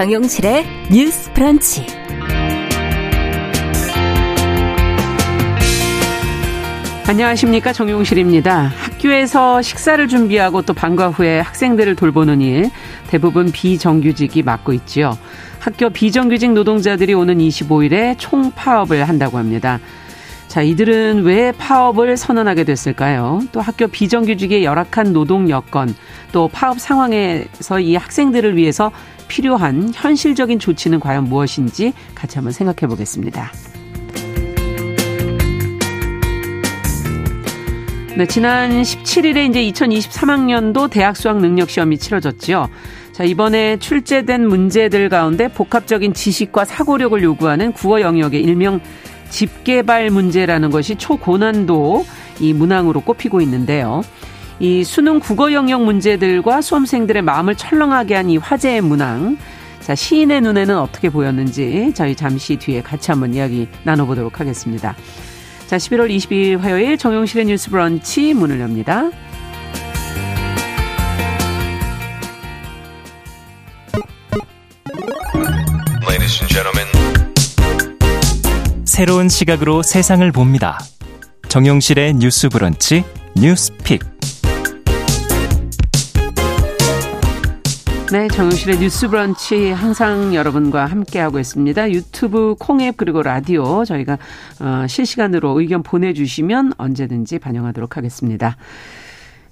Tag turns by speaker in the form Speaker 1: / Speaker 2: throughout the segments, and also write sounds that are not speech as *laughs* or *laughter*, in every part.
Speaker 1: 정용실의 뉴스 프런치.
Speaker 2: 안녕하십니까 정용실입니다. 학교에서 식사를 준비하고 또 방과 후에 학생들을 돌보는 일 대부분 비정규직이 맡고 있지요. 학교 비정규직 노동자들이 오는 25일에 총파업을 한다고 합니다. 자, 이들은 왜 파업을 선언하게 됐을까요? 또 학교 비정규직의 열악한 노동 여건, 또 파업 상황에서 이 학생들을 위해서 필요한 현실적인 조치는 과연 무엇인지 같이 한번 생각해 보겠습니다. 네, 지난 17일에 이제 2023학년도 대학 수학 능력 시험이 치러졌지요. 자, 이번에 출제된 문제들 가운데 복합적인 지식과 사고력을 요구하는 국어 영역의 일명 집개발 문제라는 것이 초고난도 이 문항으로 꼽히고 있는데요. 이 수능 국어 영역 문제들과 수험생들의 마음을 철렁하게 한 이 화제의 문항. 자, 시인의 눈에는 어떻게 보였는지 저희 잠시 뒤에 같이 한번 이야기 나눠보도록 하겠습니다. 자, 11월 22일 화요일 정용실의 뉴스 브런치 문을 엽니다.
Speaker 3: 새로운 시각으로 세상을 봅니다. 정용실의 뉴스 브런치 뉴스픽.
Speaker 2: 네, 정용실의 뉴스 브런치 항상 여러분과 함께하고 있습니다. 유튜브 콩앱 그리고 라디오 저희가 어, 실시간으로 의견 보내주시면 언제든지 반영하도록 하겠습니다.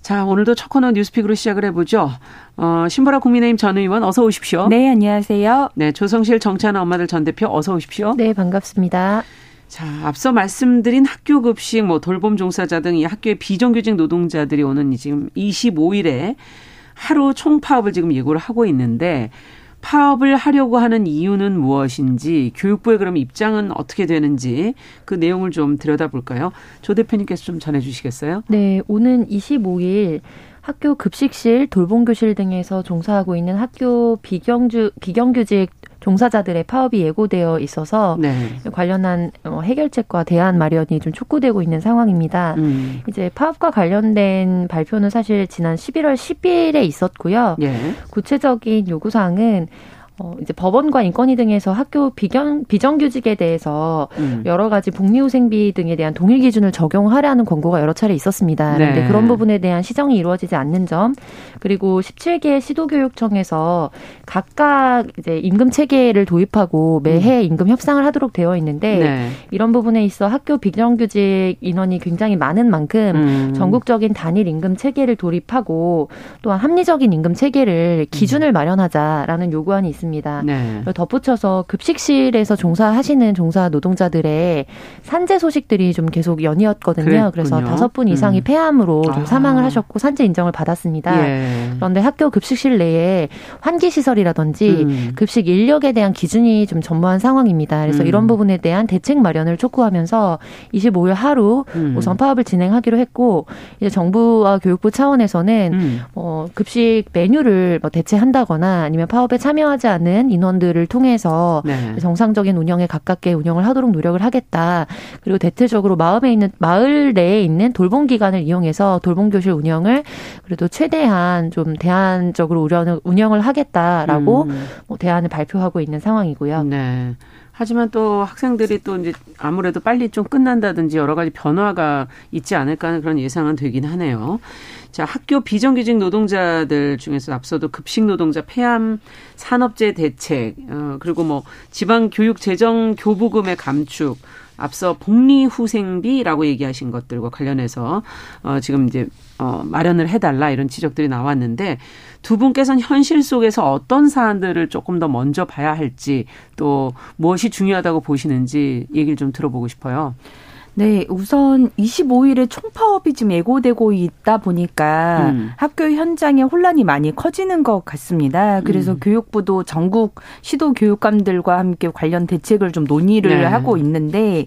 Speaker 2: 자, 오늘도 첫 코너 뉴스픽으로 시작을 해보죠. 어, 신보라 국민의힘 전 의원 어서 오십시오.
Speaker 4: 네, 안녕하세요.
Speaker 2: 네, 조성실 정치하는 엄마들 전 대표 어서 오십시오.
Speaker 4: 네, 반갑습니다.
Speaker 2: 자, 앞서 말씀드린 학교 급식, 뭐 돌봄 종사자 등 이 학교의 비정규직 노동자들이 오는 지금 25일에 하루 총파업을 지금 예고를 하고 있는데 파업을 하려고 하는 이유는 무엇인지 교육부의 그럼 입장은 어떻게 되는지 그 내용을 좀 들여다볼까요? 조 대표님께서 좀 전해주시겠어요?
Speaker 4: 네, 오는 25일 학교 급식실, 돌봄교실 등에서 종사하고 있는 학교 비경주 비경규직 종사자들의 파업이 예고되어 있어서 네. 관련한 어, 해결책과 대안 마련이 좀 촉구되고 있는 상황입니다. 음. 이제 파업과 관련된 발표는 사실 지난 11월 10일에 있었고요. 예. 구체적인 요구 사항은 어, 이제 법원과 인권위 등에서 학교 비경, 비정규직에 대해서 음. 여러 가지 복리후생비 등에 대한 동일 기준을 적용하라는 권고가 여러 차례 있었습니다. 네. 그런데 그런 부분에 대한 시정이 이루어지지 않는 점, 그리고 17개 시도교육청에서 각각 이제 임금 체계를 도입하고 매해 음. 임금 협상을 하도록 되어 있는데 네. 이런 부분에 있어 학교 비정규직 인원이 굉장히 많은 만큼 음. 전국적인 단일 임금 체계를 도입하고 또한 합리적인 임금 체계를 기준을 음. 마련하자라는 요구안이 있습니다. 있습니다. 네. 덧붙여서 급식실에서 종사하시는 종사 노동자들의 산재 소식들이 좀 계속 연이었거든요. 그랬군요. 그래서 다섯 분 이상이 음. 폐암으로 좀 아. 사망을 하셨고 산재 인정을 받았습니다. 예. 그런데 학교 급식실 내에 환기 시설이라든지 음. 급식 인력에 대한 기준이 좀 전무한 상황입니다. 그래서 음. 이런 부분에 대한 대책 마련을 촉구하면서 25일 하루 음. 우선 파업을 진행하기로 했고 이제 정부와 교육부 차원에서는 음. 어, 급식 메뉴를 뭐 대체한다거나 아니면 파업에 참여하지 않 않은 인원들을 통해서 네. 정상적인 운영에 가깝게 운영을 하도록 노력을 하겠다. 그리고 대체적으로 마을에 있는 마을 내에 있는 돌봄 기관을 이용해서 돌봄 교실 운영을 그래도 최대한 좀 대안적으로 운영을 하겠다라고 음. 뭐 대안을 발표하고 있는 상황이고요.
Speaker 2: 네. 하지만 또 학생들이 또 이제 아무래도 빨리 좀 끝난다든지 여러 가지 변화가 있지 않을까 하는 그런 예상은 되긴 하네요. 자, 학교 비정규직 노동자들 중에서 앞서도 급식 노동자 폐암 산업재 대책, 어, 그리고 뭐 지방 교육 재정 교부금의 감축, 앞서 복리 후생비라고 얘기하신 것들과 관련해서 어 지금 이제 어 마련을 해 달라 이런 지적들이 나왔는데 두 분께서는 현실 속에서 어떤 사안들을 조금 더 먼저 봐야 할지 또 무엇이 중요하다고 보시는지 얘기를 좀 들어보고 싶어요.
Speaker 5: 네, 우선 25일에 총파업이 지금 예고되고 있다 보니까 음. 학교 현장에 혼란이 많이 커지는 것 같습니다. 그래서 음. 교육부도 전국 시도 교육감들과 함께 관련 대책을 좀 논의를 네. 하고 있는데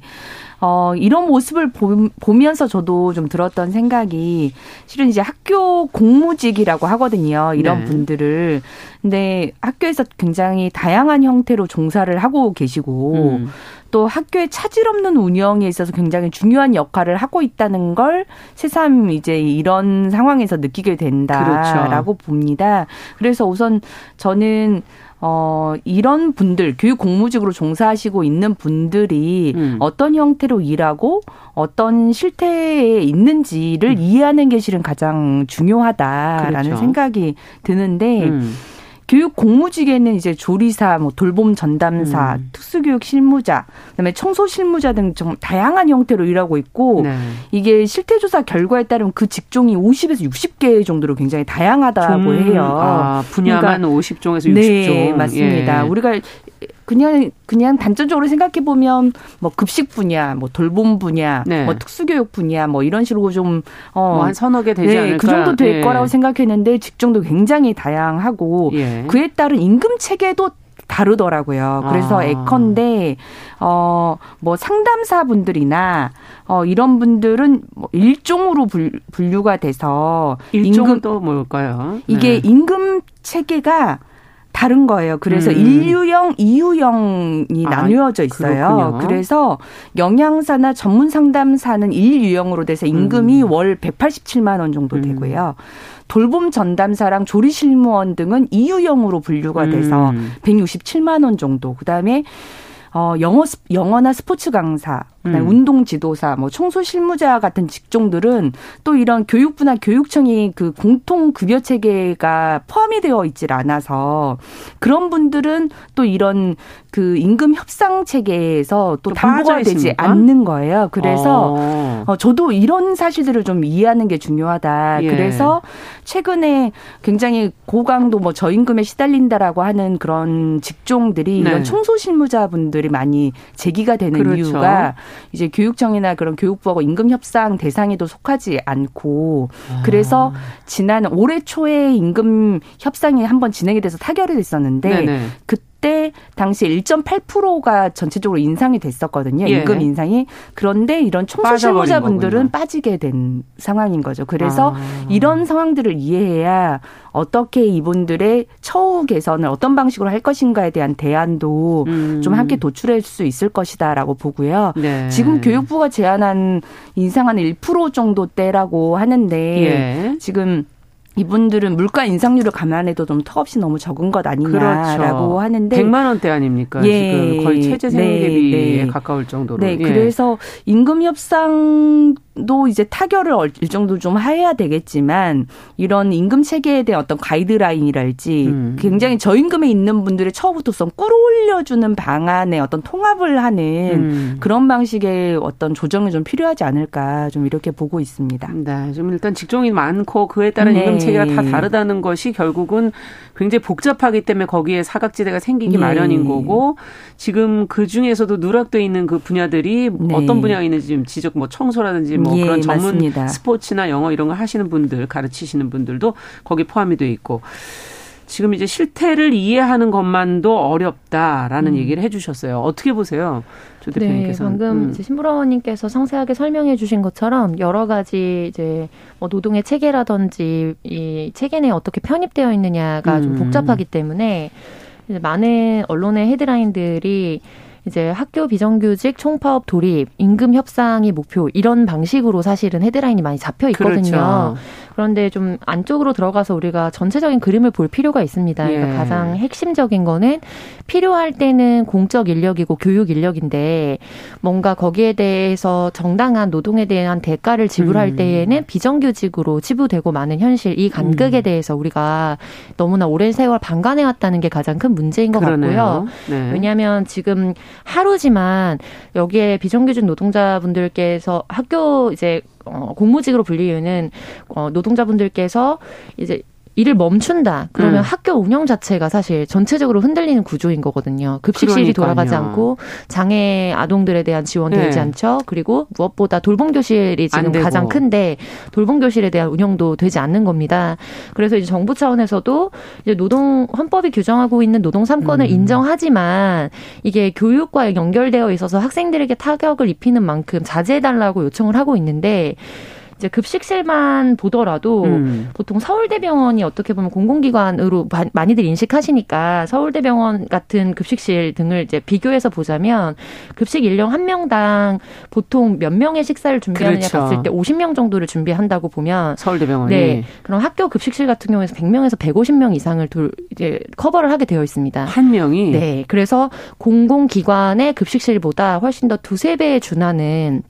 Speaker 5: 어, 이런 모습을 보, 보면서 저도 좀 들었던 생각이 실은 이제 학교 공무직이라고 하거든요. 이런 네. 분들을. 근데 학교에서 굉장히 다양한 형태로 종사를 하고 계시고 음. 또 학교의 차질 없는 운영에 있어서 굉장히 중요한 역할을 하고 있다는 걸 새삼 이제 이런 상황에서 느끼게 된다라고 그렇죠. 봅니다. 그래서 우선 저는 어, 이런 분들, 교육 공무직으로 종사하시고 있는 분들이 음. 어떤 형태로 일하고 어떤 실태에 있는지를 음. 이해하는 게 실은 가장 중요하다라는 그렇죠. 생각이 드는데, 음. 교육 공무직에는 이제 조리사, 뭐 돌봄 전담사, 음. 특수교육 실무자, 그다음에 청소 실무자 등 좀 다양한 형태로 일하고 있고 네. 이게 실태조사 결과에 따르면 그 직종이 50에서 60개 정도로 굉장히 다양하다고 좀, 해요. 아,
Speaker 2: 분야만 그러니까, 50종에서 60종.
Speaker 5: 네, 맞습니다. 예. 우리가 그냥 그냥 단전적으로 생각해 보면 뭐 급식 분야, 뭐 돌봄 분야, 네. 뭐 특수교육 분야, 뭐 이런 식으로 좀어한
Speaker 2: 뭐 서너 개 되지 네, 않을까?
Speaker 5: 그 정도 될 예. 거라고 생각했는데 직종도 굉장히 다양하고 예. 그에 따른 임금 체계도 다르더라고요. 그래서 아. 예컨대 어 뭐 상담사 분들이나 어 이런 분들은 뭐 일종으로 분, 류가 돼서
Speaker 2: 임금 또 뭘까요?
Speaker 5: 이게 네. 임금 체계가 다른 거예요. 그래서 음. 1유형, 2유형이 아, 나뉘어져 있어요. 그렇군요. 그래서 영양사나 전문 상담사는 1유형으로 돼서 임금이 음. 월 187만 원 정도 음. 되고요. 돌봄 전담사랑 조리 실무원 등은 2유형으로 분류가 돼서 음. 167만 원 정도. 그다음에 어 영어 영어나 스포츠 강사 음. 운동 지도사, 뭐 청소 실무자 같은 직종들은 또 이런 교육부나 교육청이 그 공통 급여 체계가 포함이 되어 있질 않아서 그런 분들은 또 이런 그 임금 협상 체계에서 또 담보가 되지 않는 거예요. 그래서 어. 어. 저도 이런 사실들을 좀 이해하는 게 중요하다. 예. 그래서 최근에 굉장히 고강도 뭐 저임금에 시달린다라고 하는 그런 직종들이 네. 이런 청소 실무자분들이 많이 제기가 되는 그렇죠. 이유가 이제 교육청이나 그런 교육부하고 임금 협상 대상에도 속하지 않고 아. 그래서 지난 올해 초에 임금 협상이 한번 진행이 돼서 타결이 됐었는데 네네. 그 그때 당시 1.8%가 전체적으로 인상이 됐었거든요. 예. 임금 인상이. 그런데 이런 청소 실무자분들은 빠지게 된 상황인 거죠. 그래서 아. 이런 상황들을 이해해야 어떻게 이분들의 처우 개선을 어떤 방식으로 할 것인가에 대한 대안도 음. 좀 함께 도출할 수 있을 것이다라고 보고요. 네. 지금 교육부가 제안한 인상 한 1% 정도 대라고 하는데 예. 지금 이분들은 물가 인상률을 감안해도 좀 턱없이 너무 적은 것 아니냐라고 그렇죠. 하는데
Speaker 2: 100만 원대 아닙니까? 예. 지금 거의 최저 생계비에 네, 네. 가까울 정도로.
Speaker 5: 네. 예. 그래서 임금 협상 도 이제 타결을 일정도 좀 해야 되겠지만 이런 임금 체계에 대한 어떤 가이드라인이랄지 음. 굉장히 저임금에 있는 분들의 처우부터성 끌어올려주는 방안에 어떤 통합을 하는 음. 그런 방식의 어떤 조정이 좀 필요하지 않을까 좀 이렇게 보고 있습니다.
Speaker 2: 네, 좀 일단 직종이 많고 그에 따른 네. 임금 체계가 다 다르다는 것이 결국은 굉장히 복잡하기 때문에 거기에 사각지대가 생기기 네. 마련인 거고 지금 그 중에서도 누락돼 있는 그 분야들이 네. 어떤 분야가 있는지 좀 지적 뭐 청소라든지 뭐 예, 그런 전문 맞습니다. 스포츠나 영어 이런 거 하시는 분들 가르치시는 분들도 거기 포함이 돼 있고 지금 이제 실태를 이해하는 것만도 어렵다라는 음. 얘기를 해주셨어요. 어떻게 보세요, 조 대표님께서?
Speaker 4: 네, 방금 음. 신부라원님께서 상세하게 설명해주신 것처럼 여러 가지 이제 뭐 노동의 체계라든지 이 체계 내에 어떻게 편입되어 있느냐가 음. 좀 복잡하기 때문에 많은 언론의 헤드라인들이 이제 학교 비정규직 총파업 돌입, 임금 협상이 목표 이런 방식으로 사실은 헤드라인이 많이 잡혀 있거든요. 그렇죠. 그런데 좀 안쪽으로 들어가서 우리가 전체적인 그림을 볼 필요가 있습니다. 그러니까 예. 가장 핵심적인 거는 필요할 때는 공적 인력이고 교육 인력인데 뭔가 거기에 대해서 정당한 노동에 대한 대가를 지불할 음. 때에는 비정규직으로 치부되고 많은 현실 이 간극에 음. 대해서 우리가 너무나 오랜 세월 방관해 왔다는 게 가장 큰 문제인 것 그러네요. 같고요. 네. 왜냐하면 지금 하루지만 여기에 비정규직 노동자분들께서 학교 이제 어, 공무직으로 불리우는 어, 노동자분들께서 이제 일을 멈춘다. 그러면 음. 학교 운영 자체가 사실 전체적으로 흔들리는 구조인 거거든요. 급식실이 그러니까요. 돌아가지 않고 장애 아동들에 대한 지원 되지 네. 않죠. 그리고 무엇보다 돌봄 교실이 지금 가장 큰데 돌봄 교실에 대한 운영도 되지 않는 겁니다. 그래서 이제 정부 차원에서도 이제 노동 헌법이 규정하고 있는 노동 3권을 음. 인정하지만 이게 교육과 연결되어 있어서 학생들에게 타격을 입히는 만큼 자제해 달라고 요청을 하고 있는데 이제 급식실만 보더라도 음. 보통 서울대병원이 어떻게 보면 공공기관으로 많이들 인식하시니까 서울대병원 같은 급식실 등을 이제 비교해서 보자면 급식 인력 한 명당 보통 몇 명의 식사를 준비하느냐 그렇죠. 봤을 때 50명 정도를 준비한다고 보면
Speaker 2: 서울대병원이
Speaker 4: 네. 그럼 학교 급식실 같은 경우에서 100명에서 150명 이상을 돌 이제 커버를 하게 되어 있습니다.
Speaker 2: 한 명이
Speaker 4: 네. 그래서 공공기관의 급식실보다 훨씬 더 두세 배에 준하는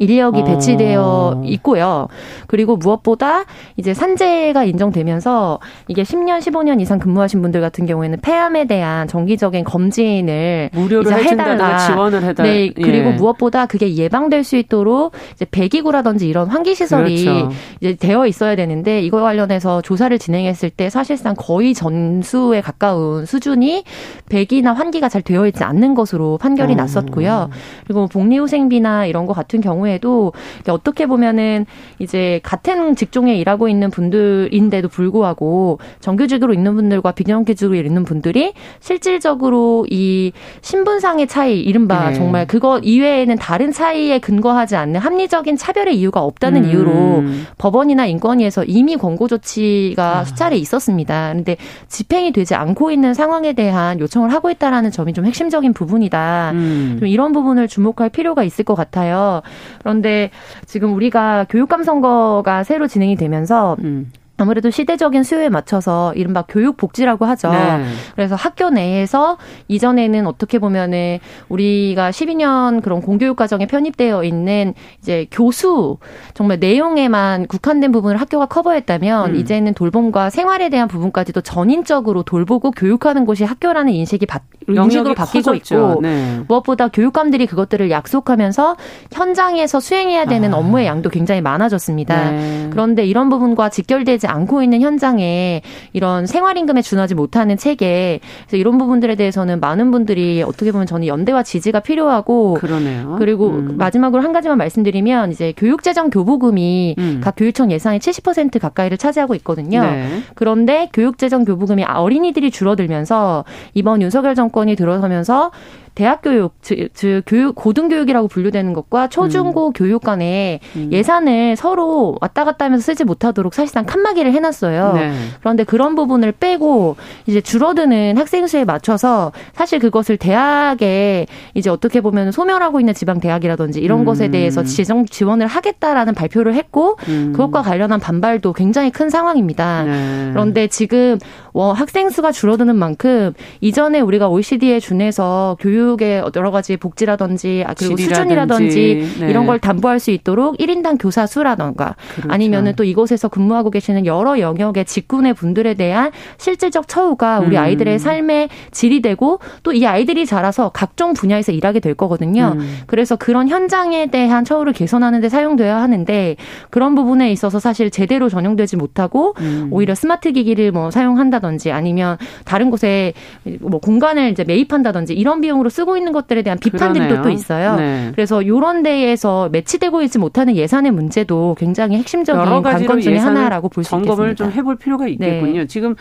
Speaker 4: 인력이 어. 배치되어 있고요. 그리고 무엇보다 이제 산재가 인정되면서 이게 10년, 15년 이상 근무하신 분들 같은 경우에는 폐암에 대한 정기적인 검진을
Speaker 2: 무료로 해달라 지원을 해달.
Speaker 4: 네, 그리고 예. 무엇보다 그게 예방될 수 있도록 이제 배기구라든지 이런 환기 시설이 그렇죠. 이제 되어 있어야 되는데 이거 관련해서 조사를 진행했을 때 사실상 거의 전수에 가까운 수준이 배기나 환기가 잘 되어 있지 않는 것으로 판결이 어. 났었고요. 그리고 복리후생비나 이런 거 같은 경우에 경우에도 어떻게 보면은 이제 같은 직종에 일하고 있는 분들인데도 불구하고 정규직으로 있는 분들과 비정규직으로 있는 분들이 실질적으로 이 신분상의 차이, 이른바 네. 정말 그거 이외에는 다른 차이에 근거하지 않는 합리적인 차별의 이유가 없다는 음. 이유로 법원이나 인권위에서 이미 권고 조치가 아. 수차례 있었습니다. 그런데 집행이 되지 않고 있는 상황에 대한 요청을 하고 있다라는 점이 좀 핵심적인 부분이다. 음. 좀 이런 부분을 주목할 필요가 있을 것 같아요. 그런데 지금 우리가 교육감 선거가 새로 진행이 되면서 음. 아무래도 시대적인 수요에 맞춰서 이른바 교육 복지라고 하죠. 네. 그래서 학교 내에서 이전에는 어떻게 보면은 우리가 12년 그런 공교육 과정에 편입되어 있는 이제 교수 정말 내용에만 국한된 부분을 학교가 커버했다면 음. 이제는 돌봄과 생활에 대한 부분까지도 전인적으로 돌보고 교육하는 곳이 학교라는 인식이 바, 인식으로 바뀌고 커졌죠. 있고 네. 무엇보다 교육감들이 그것들을 약속하면서 현장에서 수행해야 되는 아. 업무의 양도 굉장히 많아졌습니다. 네. 그런데 이런 부분과 직결되지 않고 있는 현장에 이런 생활임금에 준하지 못하는 체계 그래서 이런 부분들에 대해서는 많은 분들이 어떻게 보면 저는 연대와 지지가 필요하고
Speaker 2: 그러네요.
Speaker 4: 그리고 음. 마지막으로 한 가지만 말씀드리면 이제 교육재정 교부금이 음. 각 교육청 예산의 70% 가까이를 차지하고 있거든요. 네. 그런데 교육재정 교부금이 어린이들이 줄어들면서 이번 윤석열 정권이 들어서면서 대학 교육, 즉, 즉 교육 고등 교육이라고 분류되는 것과 초중고 음. 교육 간에 음. 예산을 서로 왔다 갔다 하면서 쓰지 못하도록 사실상 칸막이를 해놨어요. 네. 그런데 그런 부분을 빼고 이제 줄어드는 학생 수에 맞춰서 사실 그것을 대학에 이제 어떻게 보면 소멸하고 있는 지방 대학이라든지 이런 음. 것에 대해서 지정 지원을 하겠다라는 발표를 했고 음. 그것과 관련한 반발도 굉장히 큰 상황입니다. 네. 그런데 지금 학생 수가 줄어드는 만큼 이전에 우리가 OECD에 준해서 교육 교육의 여러 가지 복지라든지 아, 그리고 수준이라든지 네. 이런 걸 담보할 수 있도록 1인당 교사 수라던가 그렇죠. 아니면은 또 이곳에서 근무하고 계시는 여러 영역의 직군의 분들에 대한 실질적 처우가 우리 음. 아이들의 삶의 질이 되고 또 이 아이들이 자라서 각종 분야에서 일하게 될 거거든요. 음. 그래서 그런 현장에 대한 처우를 개선하는 데 사용돼야 하는데 그런 부분에 있어서 사실 제대로 전용되지 못하고 음. 오히려 스마트 기기를 뭐 사용한다든지 아니면 다른 곳에 뭐 공간을 이제 매입한다든지 이런 비용으로 쓰고 있는 것들에 대한 비판들이 그러네요. 또 있어요. 네. 그래서 이런 데에서 매치되고 있지 못하는 예산의 문제도 굉장히 핵심적인 관건 중의 하나라고 볼 수 있겠습니다.
Speaker 2: 점검을 좀 해볼 필요가 있겠군요. 네. 지금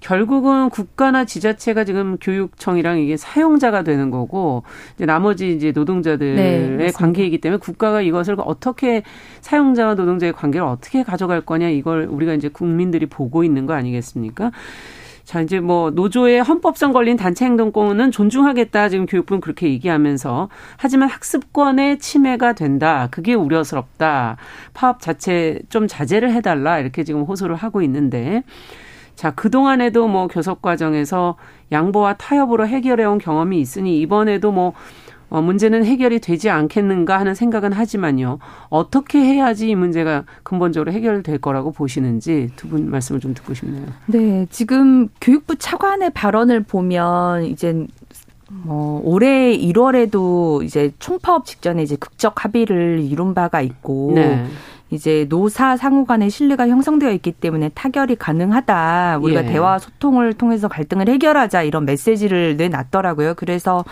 Speaker 2: 결국은 국가나 지자체가 지금 교육청이랑 이게 사용자가 되는 거고 이제 나머지 이제 노동자들의 네, 관계이기 때문에 국가가 이것을 어떻게 사용자와 노동자의 관계를 어떻게 가져갈 거냐 이걸 우리가 이제 국민들이 보고 있는 거 아니겠습니까? 자, 이제 뭐 노조의 헌법상 걸린 단체 행동권은 존중하겠다. 지금 교육부는 그렇게 얘기하면서 하지만 학습권의 침해가 된다. 그게 우려스럽다. 파업 자체 좀 자제를 해 달라. 이렇게 지금 호소를 하고 있는데 자, 그동안에도 뭐 교섭 과정에서 양보와 타협으로 해결해 온 경험이 있으니 이번에도 뭐 어, 문제는 해결이 되지 않겠는가 하는 생각은 하지만요. 어떻게 해야지 이 문제가 근본적으로 해결될 거라고 보시는지 두 분 말씀을 좀 듣고 싶네요.
Speaker 5: 네, 지금 교육부 차관의 발언을 보면 이제 뭐 올해 1월에도 이제 총파업 직전에 이제 극적 합의를 이룬 바가 있고 네. 이제 노사 상호 간의 신뢰가 형성되어 있기 때문에 타결이 가능하다. 우리가 예. 대화 소통을 통해서 갈등을 해결하자 이런 메시지를 내놨더라고요. 그래서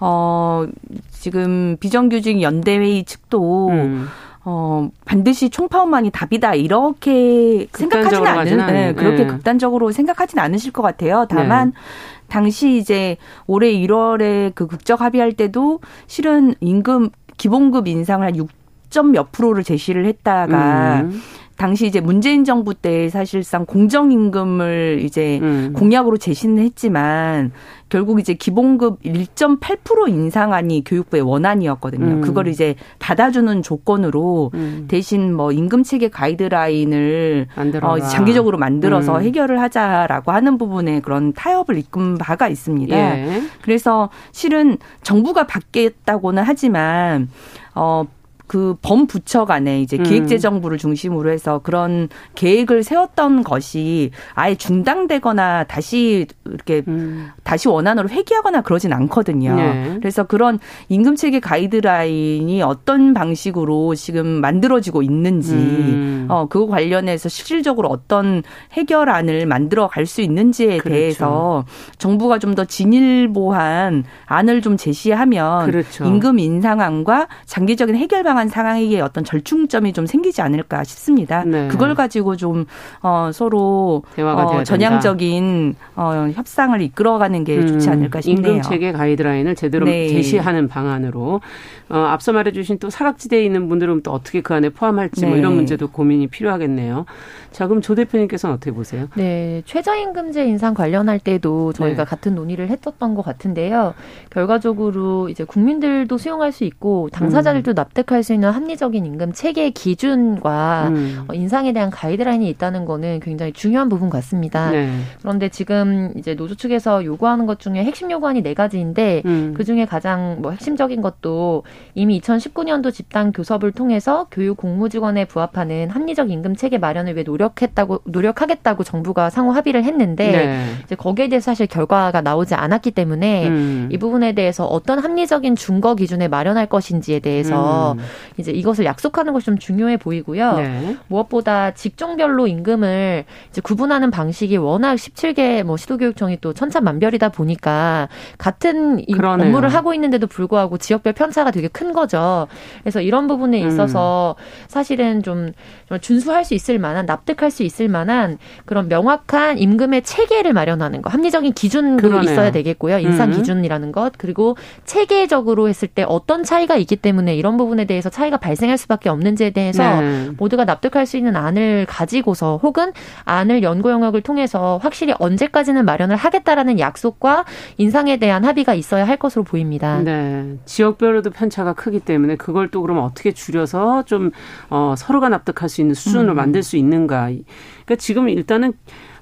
Speaker 5: 어 지금 비정규직 연대회의 측도 음. 어, 반드시 총파업만이 답이다. 이렇게 생각하지는 않는, 네, 그렇게 네. 극단적으로 생각하지는 않으실 것 같아요. 다만, 네. 당시 이제 올해 1월에 그 국적 합의할 때도 실은 임금, 기본급 인상을 한 6, 6점 몇 프로를 제시를 했다가 음. 당시 이제 문재인 정부 때 사실상 공정임금을 이제 음. 공약으로 제시는 했지만 결국 이제 기본급 1.8% 인상안이 교육부의 원안이었거든요. 음. 그걸 이제 받아주는 조건으로 음. 대신 뭐 임금 체계 가이드라인을 어, 장기적으로 만들어서 음. 해결을 하자라고 하는 부분에 그런 타협을 이끈 바가 있습니다. 예. 그래서 실은 정부가 받겠다고는 하지만 어 그 범부처 간에 이제 음. 기획재정부를 중심으로 해서 그런 계획을 세웠던 것이 아예 중단되거나 다시 이렇게 음. 다시 원안으로 회귀하거나 그러진 않거든요. 네. 그래서 그런 임금 체계 가이드라인이 어떤 방식으로 지금 만들어지고 있는지 음. 어 그거 관련해서 실질적으로 어떤 해결안을 만들어 갈 수 있는지에 그렇죠. 대해서 정부가 좀 더 진일보한 안을 좀 제시하면 그렇죠. 임금 인상안과 장기적인 해결 방안 다양한 상황의 어떤 절충점이 좀 생기지 않을까 싶습니다. 네. 그걸 가지고 좀 어, 서로 어, 전향적인 어, 협상을 이끌어가는 게 좋지 음, 않을까 싶네요.
Speaker 2: 임금 체계 가이드라인을 제대로 네. 제시하는 방안으로 어, 앞서 말해주신 또 사각지대에 있는 분들은 또 어떻게 그 안에 포함할지 네. 뭐 이런 네. 문제도 고민이 필요하겠네요. 자, 그럼 조 대표님께서는 어떻게 보세요?
Speaker 4: 네, 최저임금제 인상 관련할 때도 저희가 네. 같은 논의를 했었던 것 같은데요. 결과적으로 이제 국민들도 수용할 수 있고 당사자들도 음. 납득할 수 있는 합리적인 임금 체계 기준과 음. 어, 인상에 대한 가이드라인이 있다는 거는 굉장히 중요한 부분 같습니다. 네. 그런데 지금 이제 노조 측에서 요구하는 것 중에 핵심 요구안이 네 가지인데 음. 그 중에 가장 뭐 핵심적인 것도 이미 2019년도 집단 교섭을 통해서 교육 공무직원에 부합하는 합리적 임금 체계 마련을 위해 노력했다고 노력하겠다고 정부가 상호 합의를 했는데 네. 이제 거기에 대해서 사실 결과가 나오지 않았기 때문에 음. 이 부분에 대해서 어떤 합리적인 준거 기준을 마련할 것인지에 대해서 음. 이제 이것을 약속하는 것이 좀 중요해 보이고요. 네. 무엇보다 직종별로 임금을 이제 구분하는 방식이 워낙 17개 뭐 시도교육청이 또 천차만별이다 보니까 같은 그러네요. 업무를 하고 있는데도 불구하고 지역별 편차가 되게 큰 거죠. 그래서 이런 부분에 있어서 음. 사실은 좀 준수할 수 있을 만한 납득할 수 있을 만한 그런 명확한 임금의 체계를 마련하는 거 합리적인 기준도 그러네요. 있어야 되겠고요. 인상 음. 기준이라는 것 그리고 체계적으로 했을 때 어떤 차이가 있기 때문에 이런 부분에 대해서 차이가 발생할 수밖에 없는지에 대해서 네. 모두가 납득할 수 있는 안을 가지고서 혹은 안을 연구 영역을 통해서 확실히 언제까지는 마련을 하겠다라는 약속과 인상에 대한 합의가 있어야 할 것으로 보입니다.
Speaker 2: 네. 지역별로도 편차가 크기 때문에 그걸 또 그러면 어떻게 줄여서 좀 어, 서로가 납득할 수 있는 수준으로 음. 만들 수 있는가. 그러니까 지금 일단은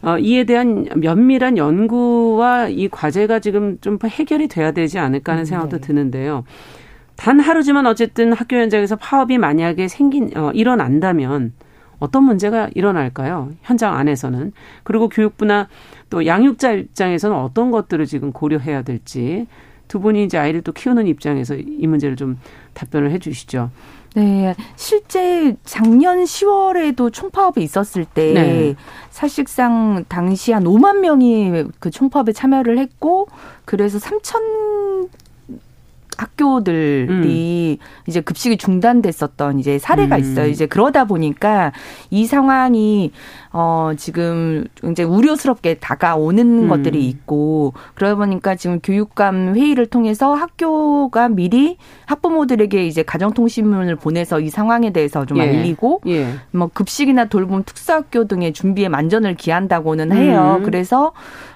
Speaker 2: 어, 이에 대한 면밀한 연구와 이 과제가 지금 좀 해결이 돼야 되지 않을까 하는 음, 생각도 네. 드는데요. 단 하루지만 어쨌든 학교 현장에서 파업이 만약에 생긴 어, 일어난다면 어떤 문제가 일어날까요? 현장 안에서는 그리고 교육부나 또 양육자 입장에서는 어떤 것들을 지금 고려해야 될지 두 분이 이제 아이를 또 키우는 입장에서 이 문제를 좀 답변을 해주시죠.
Speaker 5: 네, 실제 작년 10월에도 총파업이 있었을 때 네. 사실상 당시 한 5만 명이 그 총파업에 참여를 했고 그래서 3천 학교들이 음. 이제 급식이 중단됐었던 이제 사례가 음. 있어요. 이제 그러다 보니까 이 상황이 어 지금 굉장히 우려스럽게 다가오는 음. 것들이 있고 그러다 보니까 지금 교육감 회의를 통해서 학교가 미리 학부모들에게 이제 가정통신문을 보내서 이 상황에 대해서 좀 예. 알리고 예. 뭐 급식이나 돌봄 특수학교 등의 준비에 만전을 기한다고는 해요. 음. 그래서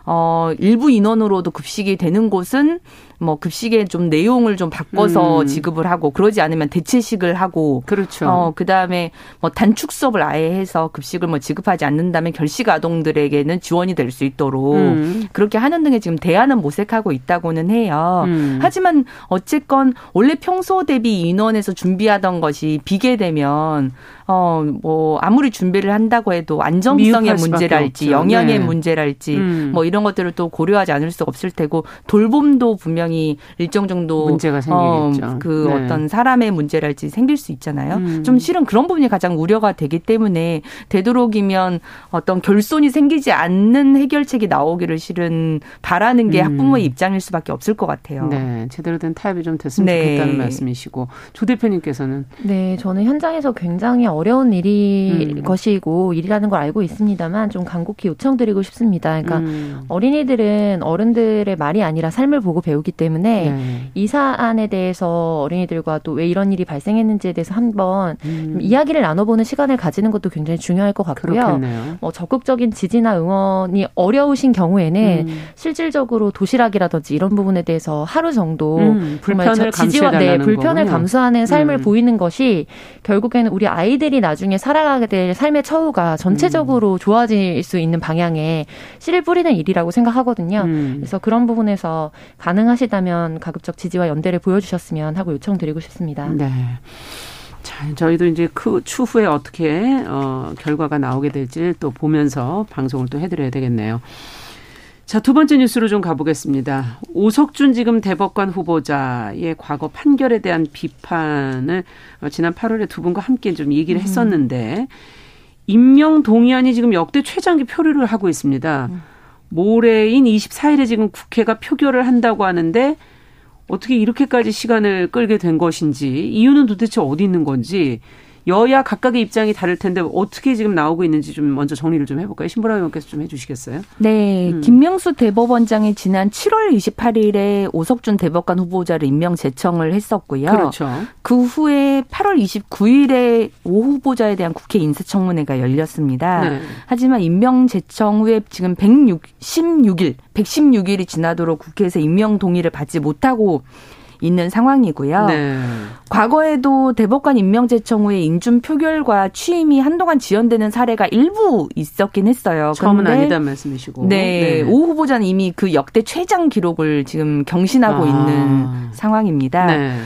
Speaker 5: 어 일부 인원으로도 급식이 되는 곳은 뭐 급식의 좀 내용을 좀 바꿔서 음. 지급을 하고 그러지 않으면 대체식을 하고
Speaker 2: 그렇죠.
Speaker 5: 어 그다음에 뭐 단축 수업을 아예 해서 급식을 뭐 지급하지 않는다면 결식 아동들에게는 지원이 될 수 있도록 음. 그렇게 하는 등의 지금 대안은 모색하고 있다고는 해요. 음. 하지만 어쨌건 원래 평소 대비 인원에서 준비하던 것이 비게 되면 어, 뭐, 아무리 준비를 한다고 해도 안정성의 문제랄지, 영양의 네. 문제랄지, 음. 뭐 이런 것들을 또 고려하지 않을 수 없을 테고, 돌봄도 분명히 일정 정도
Speaker 2: 문제가 생기겠죠.
Speaker 5: 어, 그 네. 어떤 사람의 문제랄지 생길 수 있잖아요. 음. 좀 실은 그런 부분이 가장 우려가 되기 때문에 되도록이면 어떤 결손이 생기지 않는 해결책이 나오기를 실은 바라는 게 음. 학부모의 입장일 수밖에 없을 것 같아요.
Speaker 2: 네. 제대로 된 타협이 좀 됐으면 네. 좋겠다는 말씀이시고, 조 대표님께서는?
Speaker 4: 네. 저는 현장에서 굉장히 어 려운 일이 음. 것이고 일이라는 걸 알고 있습니다만 좀 간곡히 요청드리고 싶습니다. 그러니까 음. 어린이들은 어른들의 말이 아니라 삶을 보고 배우기 때문에 네. 이 사안에 대해서 어린이들과 또 왜 이런 일이 발생했는지에 대해서 한번 음. 이야기를 나눠보는 시간을 가지는 것도 굉장히 중요할 것 같고요. 그렇겠네요. 뭐 적극적인 지지나 응원이 어려우신 경우에는 음. 실질적으로 도시락이라든지 이런 부분에 대해서 하루 정도 음, 불편을 지지와 네, 불편을 거군요. 감수하는 삶을 음. 보이는 것이 결국에는 우리 아이들 이 나중에 살아가게 될 삶의 처우가 전체적으로 음. 좋아질 수 있는 방향에 씨를 뿌리는 일이라고 생각하거든요. 음. 그래서 그런 부분에서 가능하시다면 가급적 지지와 연대를 보여주셨으면 하고 요청드리고 싶습니다.
Speaker 2: 네. 자, 저희도 이제 그 추후에 어떻게 어 결과가 나오게 될지 또 보면서 방송을 또 해드려야 되겠네요. 자, 두 번째 뉴스로 좀 가보겠습니다. 오석준 지금 대법관 후보자의 과거 판결에 대한 비판을 어, 지난 8월에 두 분과 함께 좀 얘기를 음. 했었는데, 임명 동의안이 지금 역대 최장기 표류를 하고 있습니다. 음. 모레인 24일에 지금 국회가 표결을 한다고 하는데, 어떻게 이렇게까지 시간을 끌게 된 것인지, 이유는 도대체 어디 있는 건지, 여야 각각의 입장이 다를 텐데 어떻게 지금 나오고 있는지 좀 먼저 정리를 좀 해볼까요? 신보라 의원께서 좀 해주시겠어요?
Speaker 5: 네, 음. 김명수 대법원장이 지난 7월 28일에 오석준 대법관 후보자를 임명 제청을 했었고요.
Speaker 2: 그렇죠.
Speaker 5: 그 후에 8월 29일에 오 후보자에 대한 국회 인사청문회가 열렸습니다. 네. 하지만 임명 제청 후에 지금 116일, 116일이 지나도록 국회에서 임명 동의를 받지 못하고 있는 상황이고요. 네. 과거에도 대법관 임명제청 후에 인준 표결과 취임이 한동안 지연되는 사례가 일부 있었긴 했어요.
Speaker 2: 처음은 아니다 말씀이시고.
Speaker 5: 네, 네. 오 후보자는 이미 그 역대 최장 기록을 지금 경신하고 아. 있는 상황입니다. 네.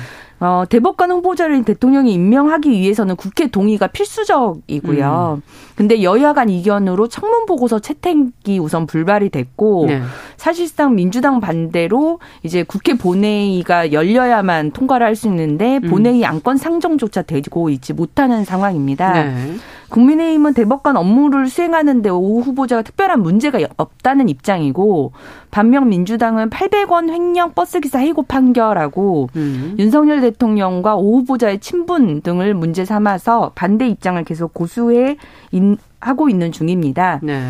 Speaker 5: 어, 대법관 후보자를 대통령이 임명하기 위해서는 국회 동의가 필수적이고요. 음. 근데 여야 간 이견으로 청문 보고서 채택이 우선 불발이 됐고 네. 사실상 민주당 반대로 이제 국회 본회의가 열려야만 통과를 할 수 있는데 음. 본회의 안건 상정조차 되고 있지 못하는 상황입니다. 네. 국민의힘은 대법관 업무를 수행하는데 오 후보자가 특별한 문제가 없다는 입장이고 반면 민주당은 800원 횡령 버스기사 해고 판결하고 음. 윤석열 대통령과 오 후보자의 친분 등을 문제 삼아서 반대 입장을 계속 고수해 하고 있는 중입니다. 네.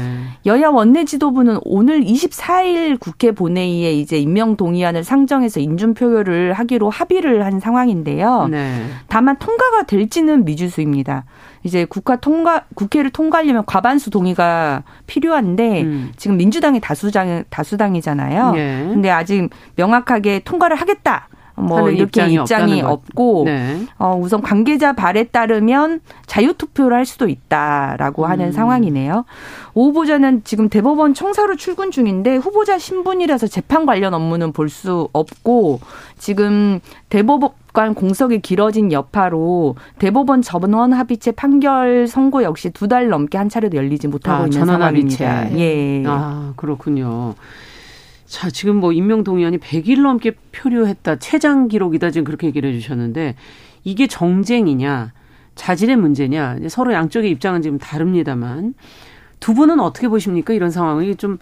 Speaker 5: 여야 원내 지도부는 오늘 24일 국회 본회의에 이제 임명 동의안을 상정해서 인준 표결을 하기로 합의를 한 상황인데요. 네. 다만 통과가 될지는 미지수입니다. 이제 국가 통과 국회를 통과하려면 과반수 동의가 필요한데 음. 지금 민주당이 다수당 다수당이잖아요. 네. 근데 아직 명확하게 통과를 하겠다. 뭐 이렇게 입장이, 없고 네. 어 우선 관계자 발에 따르면 자유 투표를 할 수도 있다라고 음. 하는 상황이네요. 오 후보자는 지금 대법원 청사로 출근 중인데 후보자 신분이라서 재판 관련 업무는 볼 수 없고 지금 대법관 공석이 길어진 여파로 대법원 전원 합의체 판결 선고 역시 두 달 넘게 한 차례도 열리지 못하고 아, 있는 상황입니다.
Speaker 2: 합의체. 예. 아 그렇군요. 자, 지금 뭐 임명동의안이 100일 넘게 표류했다. 최장 기록이다. 지금 그렇게 얘기를 해주셨는데 이게 정쟁이냐, 자질의 문제냐. 서로 양쪽의 입장은 지금 다릅니다만 두 분은 어떻게 보십니까? 이런 상황이 좀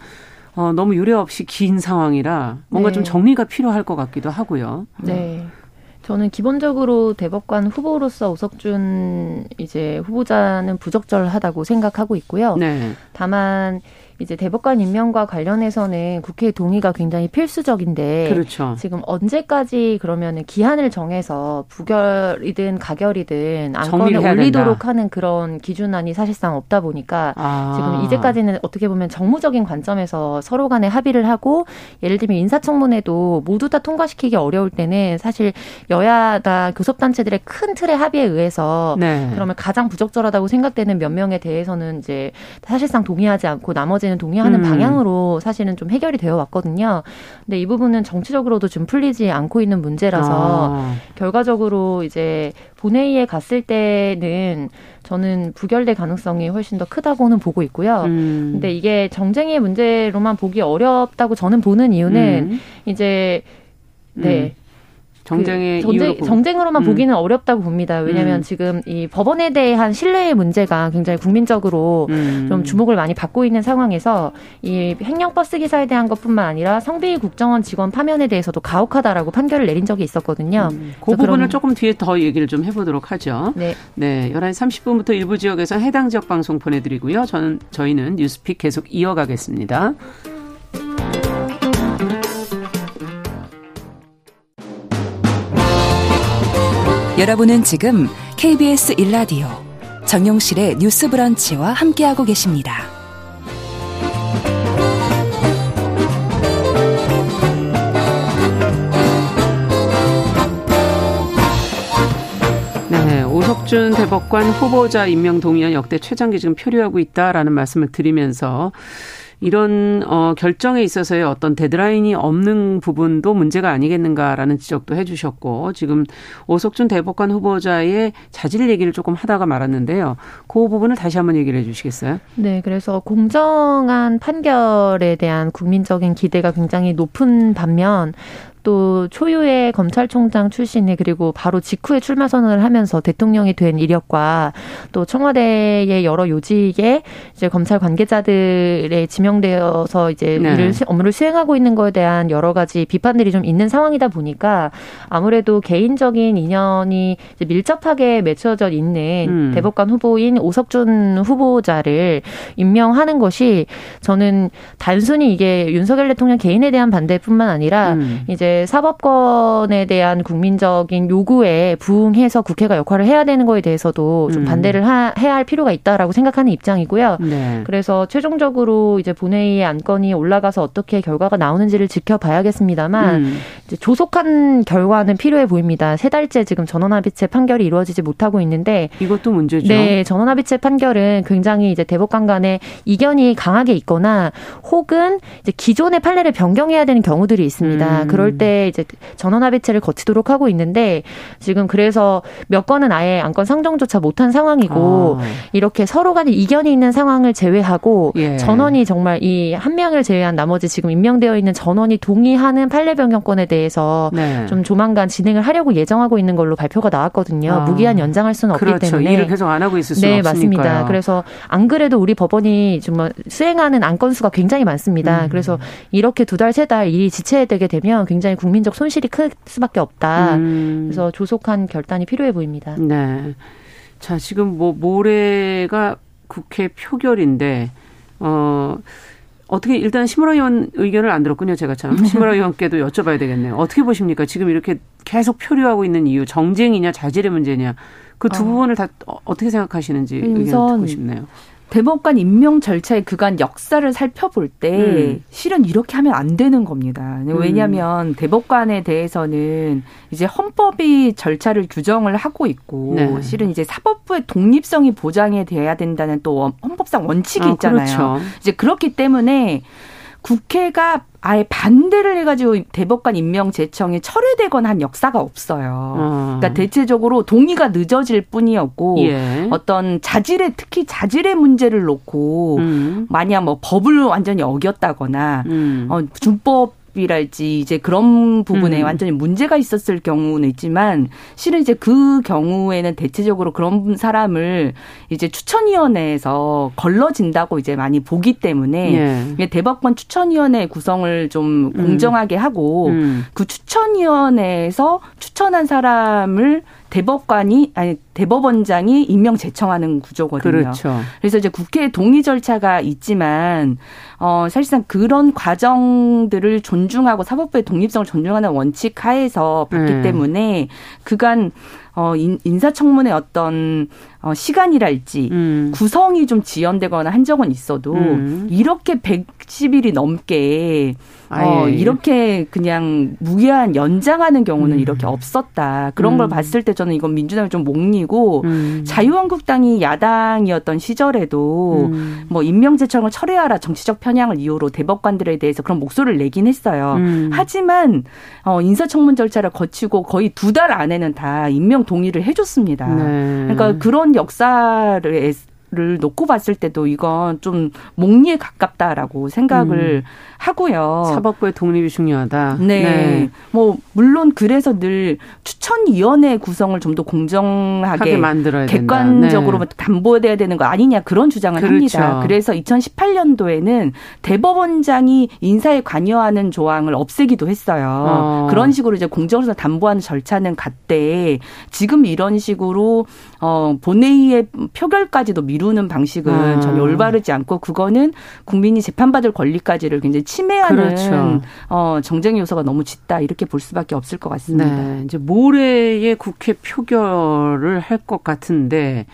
Speaker 2: 어, 너무 유례 없이 긴 상황이라 뭔가 네. 좀 정리가 필요할 것 같기도 하고요.
Speaker 4: 네. 저는 기본적으로 대법관 후보로서 오석준 이제 후보자는 부적절하다고 생각하고 있고요. 네. 다만 이제 대법관 임명과 관련해서는 국회 동의가 굉장히 필수적인데 그렇죠. 지금 언제까지 그러면은 기한을 정해서 부결이든 가결이든 안건을 올리도록 된다. 하는 그런 기준안이 사실상 없다 보니까 아. 지금 이제까지는 어떻게 보면 정무적인 관점에서 서로 간에 합의를 하고 예를 들면 인사청문회도 모두 다 통과시키기 어려울 때는 사실 여야다 교섭단체들의 큰 틀의 합의에 의해서 네. 그러면 가장 부적절하다고 생각되는 몇 명에 대해서는 이제 사실상 동의하지 않고 나머지는 저는 동의하는 음. 방향으로 사실은 좀 해결이 되어 왔거든요. 근데 이 부분은 정치적으로도 좀 풀리지 않고 있는 문제라서 아. 결과적으로 이제 본회의에 갔을 때는 저는 부결될 가능성이 훨씬 더 크다고는 보고 있고요. 음. 근데 이게 정쟁의 문제로만 보기 어렵다고 저는 보는 이유는 음. 이제 네. 음.
Speaker 2: 정쟁의
Speaker 4: 그 정쟁, 정쟁으로만 음. 보기는 어렵다고 봅니다. 왜냐하면 음. 지금 이 법원에 대한 신뢰의 문제가 굉장히 국민적으로 음. 좀 주목을 많이 받고 있는 상황에서 이 횡령 버스 기사에 대한 것뿐만 아니라 성비 국정원 직원 파면에 대해서도 가혹하다라고 판결을 내린 적이 있었거든요.
Speaker 2: 음. 그 부분을 조금 뒤에 더 얘기를 좀 해보도록 하죠. 네. 네. 11시 30분부터 일부 지역에서 해당 지역 방송 보내드리고요. 저는 저희는 뉴스픽 계속 이어가겠습니다.
Speaker 1: 여러분은 지금 KBS 일라디오 정용실의 뉴스 브런치와 함께하고 계십니다.
Speaker 2: 네, 오석준 대법관 후보자 임명 동의안 역대 최장기 지금 표류하고 있다라는 말씀을 드리면서 이런 어 결정에 있어서의 어떤 데드라인이 없는 부분도 문제가 아니겠는가라는 지적도 해 주셨고 지금 오석준 대법관 후보자의 자질 얘기를 조금 하다가 말았는데요. 그 부분을 다시 한번 얘기를 해 주시겠어요?
Speaker 4: 네, 그래서 공정한 판결에 대한 국민적인 기대가 굉장히 높은 반면 또 초유의 검찰총장 출신이 그리고 바로 직후에 출마 선언을 하면서 대통령이 된 이력과 또 청와대의 여러 요직에 이제 검찰 관계자들에 지명되어서 이제 네. 일을 업무를 수행하고 있는 거에 대한 여러 가지 비판들이 좀 있는 상황이다 보니까 아무래도 개인적인 인연이 밀접하게 맺혀져 있는 음. 대법관 후보인 오석준 후보자를 임명하는 것이 저는 단순히 이게 윤석열 대통령 개인에 대한 반대뿐만 아니라 음. 이제 사법권에 대한 국민적인 요구에 부응해서 국회가 역할을 해야 되는 거에 대해서도 좀 음. 반대를 하, 해야 할 필요가 있다라고 생각하는 입장이고요. 네. 그래서 최종적으로 이제 본회의에 안건이 올라가서 어떻게 결과가 나오는지를 지켜봐야겠습니다만 음. 이제 조속한 결과는 필요해 보입니다. 세 달째 지금 전원합의체 판결이 이루어지지 못하고 있는데
Speaker 2: 이것도 문제죠.
Speaker 4: 네, 전원합의체 판결은 굉장히 이제 대법관 간에 이견이 강하게 있거나 혹은 이제 기존의 판례를 변경해야 되는 경우들이 있습니다. 음. 그럴 때때 이제 전원 합의체를 거치도록 하고 있는데 지금 그래서 몇 건은 아예 안건 상정조차 못한 상황이고 아. 이렇게 서로 간에 이견이 있는 상황을 제외하고 예. 전원이 정말 이 한 명을 제외한 나머지 지금 임명되어 있는 전원이 동의하는 판례 변경권에 대해서 네. 좀 조만간 진행을 하려고 예정하고 있는 걸로 발표가 나왔거든요. 아. 무기한 연장할 수는 없기
Speaker 2: 그렇죠.
Speaker 4: 때문에
Speaker 2: 일을 계속 안 하고 있을 수는
Speaker 4: 네,
Speaker 2: 없으니까요.
Speaker 4: 맞습니다. 그래서 안 그래도 우리 법원이 정말 수행하는 안건 수가 굉장히 많습니다. 음. 그래서 이렇게 두 달 세 달 일이 지체되게 되면 굉장히 굉장히 국민적 손실이 클 수밖에 없다. 음. 그래서 조속한 결단이 필요해 보입니다.
Speaker 2: 네. 자, 지금 뭐 모레가 국회 표결인데 어 어떻게 일단 심으라 의원 의견을 안 들었군요. 제가 참 *laughs* 심으라 의원께도 여쭤봐야 되겠네요. 어떻게 보십니까? 지금 이렇게 계속 표류하고 있는 이유 정쟁이냐 자질의 문제냐 그두 어. 부분을 다 어떻게 생각하시는지 의견 듣고 싶네요.
Speaker 5: 대법관 임명 절차의 그간 역사를 살펴볼 때 음. 실은 이렇게 하면 안 되는 겁니다. 왜냐하면 음. 대법관에 대해서는 이제 헌법이 절차를 규정을 하고 있고 네. 실은 이제 사법부의 독립성이 보장이 돼야 된다는 또 헌법상 원칙이 아, 있잖아요. 그렇죠. 이제 그렇기 때문에 국회가 아예 반대를 해가지고 대법관 임명 제청이 철회되거나 한 역사가 없어요. 어. 그러니까 대체적으로 동의가 늦어질 뿐이었고 예. 어떤 자질의 특히 자질의 문제를 놓고 음. 만약 뭐 법을 완전히 어겼다거나 음. 어, 준법 이랄지 이제 그런 부분에 음. 완전히 문제가 있었을 경우는 있지만 실은 이제 그 경우에는 대체적으로 그런 사람을 이제 추천위원회에서 걸러진다고 이제 많이 보기 때문에 예. 대법관 추천위원회 구성을 좀 음. 공정하게 하고 음. 그 추천위원회에서 추천한 사람을 대법관이 아니 대법원장이 임명 제청하는 구조거든요. 그렇죠. 그래서 이제 국회 동의 절차가 있지만 어 사실상 그런 과정들을 존중하고 사법부의 독립성을 존중하는 원칙 하에서 봤기 네. 때문에 그간 어 인, 인사청문회 어떤 어 시간이랄지 음. 구성이 좀 지연되거나 한 적은 있어도 음. 이렇게 110일이 넘게 어, 이렇게 그냥 무기한 연장하는 경우는 음. 이렇게 없었다. 그런 음. 걸 봤을 때 저는 이건 민주당이 좀 목리고 음. 자유한국당이 야당이었던 시절에도 음. 뭐 임명제청을 철회하라 정치적 편향을 이유로 대법관들에 대해서 그런 목소리를 내긴 했어요. 음. 하지만 어, 인사청문 절차를 거치고 거의 두 달 안에는 다 임명 동의를 해줬습니다. 네. 그러니까 그런 역사를 를 놓고 봤을 때도 이건 좀 목리에 가깝다라고 생각을 음. 하고요.
Speaker 2: 사법부의 독립이 중요하다.
Speaker 5: 네. 네. 뭐 물론 그래서 늘 추천위원회 구성을 좀 더 공정하게 만들어야 객관적으로 네. 담보돼야 되는 거 아니냐 그런 주장을 그렇죠. 합니다. 그래서 2018년도에는 대법원장이 인사에 관여하는 조항을 없애기도 했어요. 어. 그런 식으로 이제 공정에서 담보하는 절차는 갔대. 지금 이런 식으로 어 본회의의 표결까지도 미루는 방식은 아. 전혀 올바르지 않고 그거는 국민이 재판받을 권리까지를 굉장히 침해하는 그렇죠. 어, 정쟁 요소가 너무 짙다 이렇게 볼 수밖에 없을 것 같습니다.
Speaker 2: 네. 이제 모레에 국회 표결을 할 것 같은데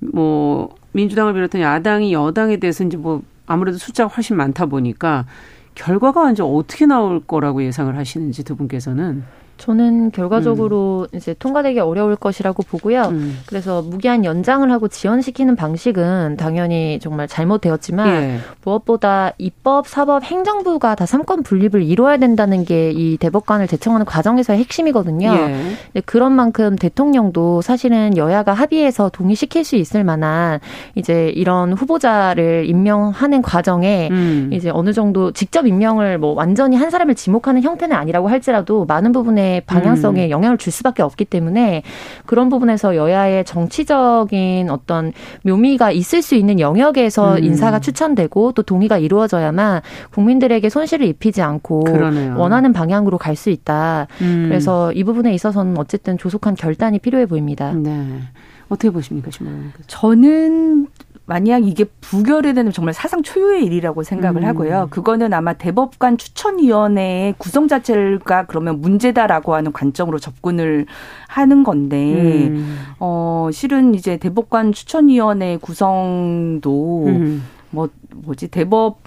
Speaker 2: 뭐 민주당을 비롯한 야당이 여당에 대해서 이제 뭐 아무래도 숫자가 훨씬 많다 보니까 결과가 이제 어떻게 나올 거라고 예상을 하시는지 두 분께서는
Speaker 4: 저는 결과적으로 음. 이제 통과되기 어려울 것이라고 보고요. 음. 그래서 무기한 연장을 하고 지연시키는 방식은 당연히 정말 잘못되었지만 예. 무엇보다 입법, 사법, 행정부가 다 삼권 분립을 이루어야 된다는 게 이 대법관을 제청하는 과정에서의 핵심이거든요. 예. 그런 만큼 대통령도 사실은 여야가 합의해서 동의시킬 수 있을 만한 이제 이런 후보자를 임명하는 과정에 음. 이제 어느 정도 직접 임명을 뭐 완전히 한 사람을 지목하는 형태는 아니라고 할지라도 많은 부분에 방향성에 음. 영향을 줄 수밖에 없기 때문에 그런 부분에서 여야의 정치적인 어떤 묘미가 있을 수 있는 영역에서 음. 인사가 추천되고 또 동의가 이루어져야만 국민들에게 손실을 입히지 않고 그러네요. 원하는 방향으로 갈 수 있다. 음. 그래서 이 부분에 있어서는 어쨌든 조속한 결단이 필요해 보입니다. 네.
Speaker 2: 어떻게 보십니까, 신부님?
Speaker 5: 저는 만약 이게 부결이 되는 정말 사상 초유의 일이라고 생각을 음. 하고요. 그거는 아마 대법관 추천위원회의 구성 자체가 그러면 문제다라고 하는 관점으로 접근을 하는 건데, 음. 어, 실은 이제 대법관 추천위원회 구성도 음. 뭐, 뭐지, 대법,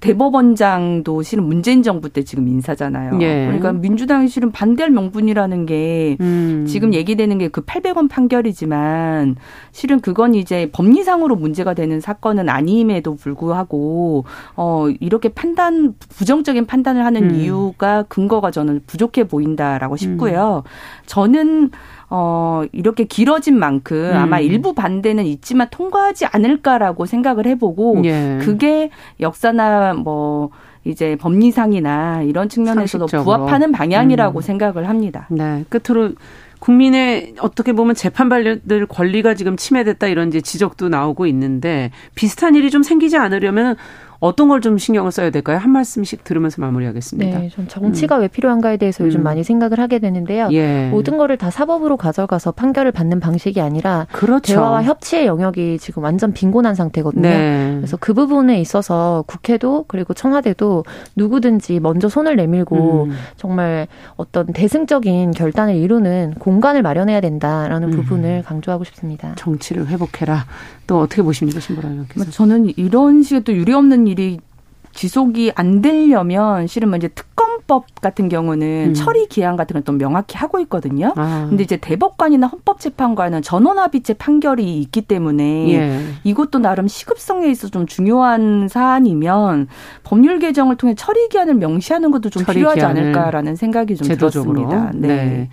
Speaker 5: 대법원장도 실은 문재인 정부 때 지금 인사잖아요. 예. 그러니까 민주당이 실은 반대할 명분이라는 게 음. 지금 얘기되는 게 그 800원 판결이지만 실은 그건 이제 법리상으로 문제가 되는 사건은 아님에도 불구하고 어 이렇게 판단 부정적인 판단을 하는 음. 이유가 근거가 저는 부족해 보인다라고 싶고요. 음. 저는 어, 이렇게 길어진 만큼 음. 아마 일부 반대는 있지만 통과하지 않을까라고 생각을 해보고 예. 그게 역사나 뭐 이제 법리상이나 이런 측면에서도 상식적으로. 부합하는 방향이라고 음. 생각을 합니다.
Speaker 2: 네. 끝으로 국민의 어떻게 보면 재판받을 권리가 지금 침해됐다 이런 이제 지적도 나오고 있는데 비슷한 일이 좀 생기지 않으려면 어떤 걸 좀 신경을 써야 될까요? 한 말씀씩 들으면서 마무리하겠습니다.
Speaker 4: 네, 전 정치가 음. 왜 필요한가에 대해서 요즘 음. 많이 생각을 하게 되는데요. 예. 모든 거를 다 사법으로 가져가서 판결을 받는 방식이 아니라 그렇죠. 대화와 협치의 영역이 지금 완전 빈곤한 상태거든요. 네. 그래서 그 부분에 있어서 국회도 그리고 청와대도 누구든지 먼저 손을 내밀고 음. 정말 어떤 대승적인 결단을 이루는 공간을 마련해야 된다라는 음. 부분을 강조하고 싶습니다.
Speaker 2: 정치를 회복해라. 또 어떻게 보십니까, 신보라 의원께서?
Speaker 5: 저는 이런 식의 또 유리 없는 일이 지속이 안 되려면 실은 뭐 이제 특검법 같은 경우는 음. 처리 기한 같은 걸 또 명확히 하고 있거든요. 아. 근데 이제 대법관이나 헌법재판관은 전원합의체 판결이 있기 때문에 예. 이것도 나름 시급성에 있어 좀 중요한 사안이면 법률 개정을 통해 처리 기한을 명시하는 것도 좀 필요하지 않을까라는 생각이 좀 제도적으로. 들었습니다. 네. 네.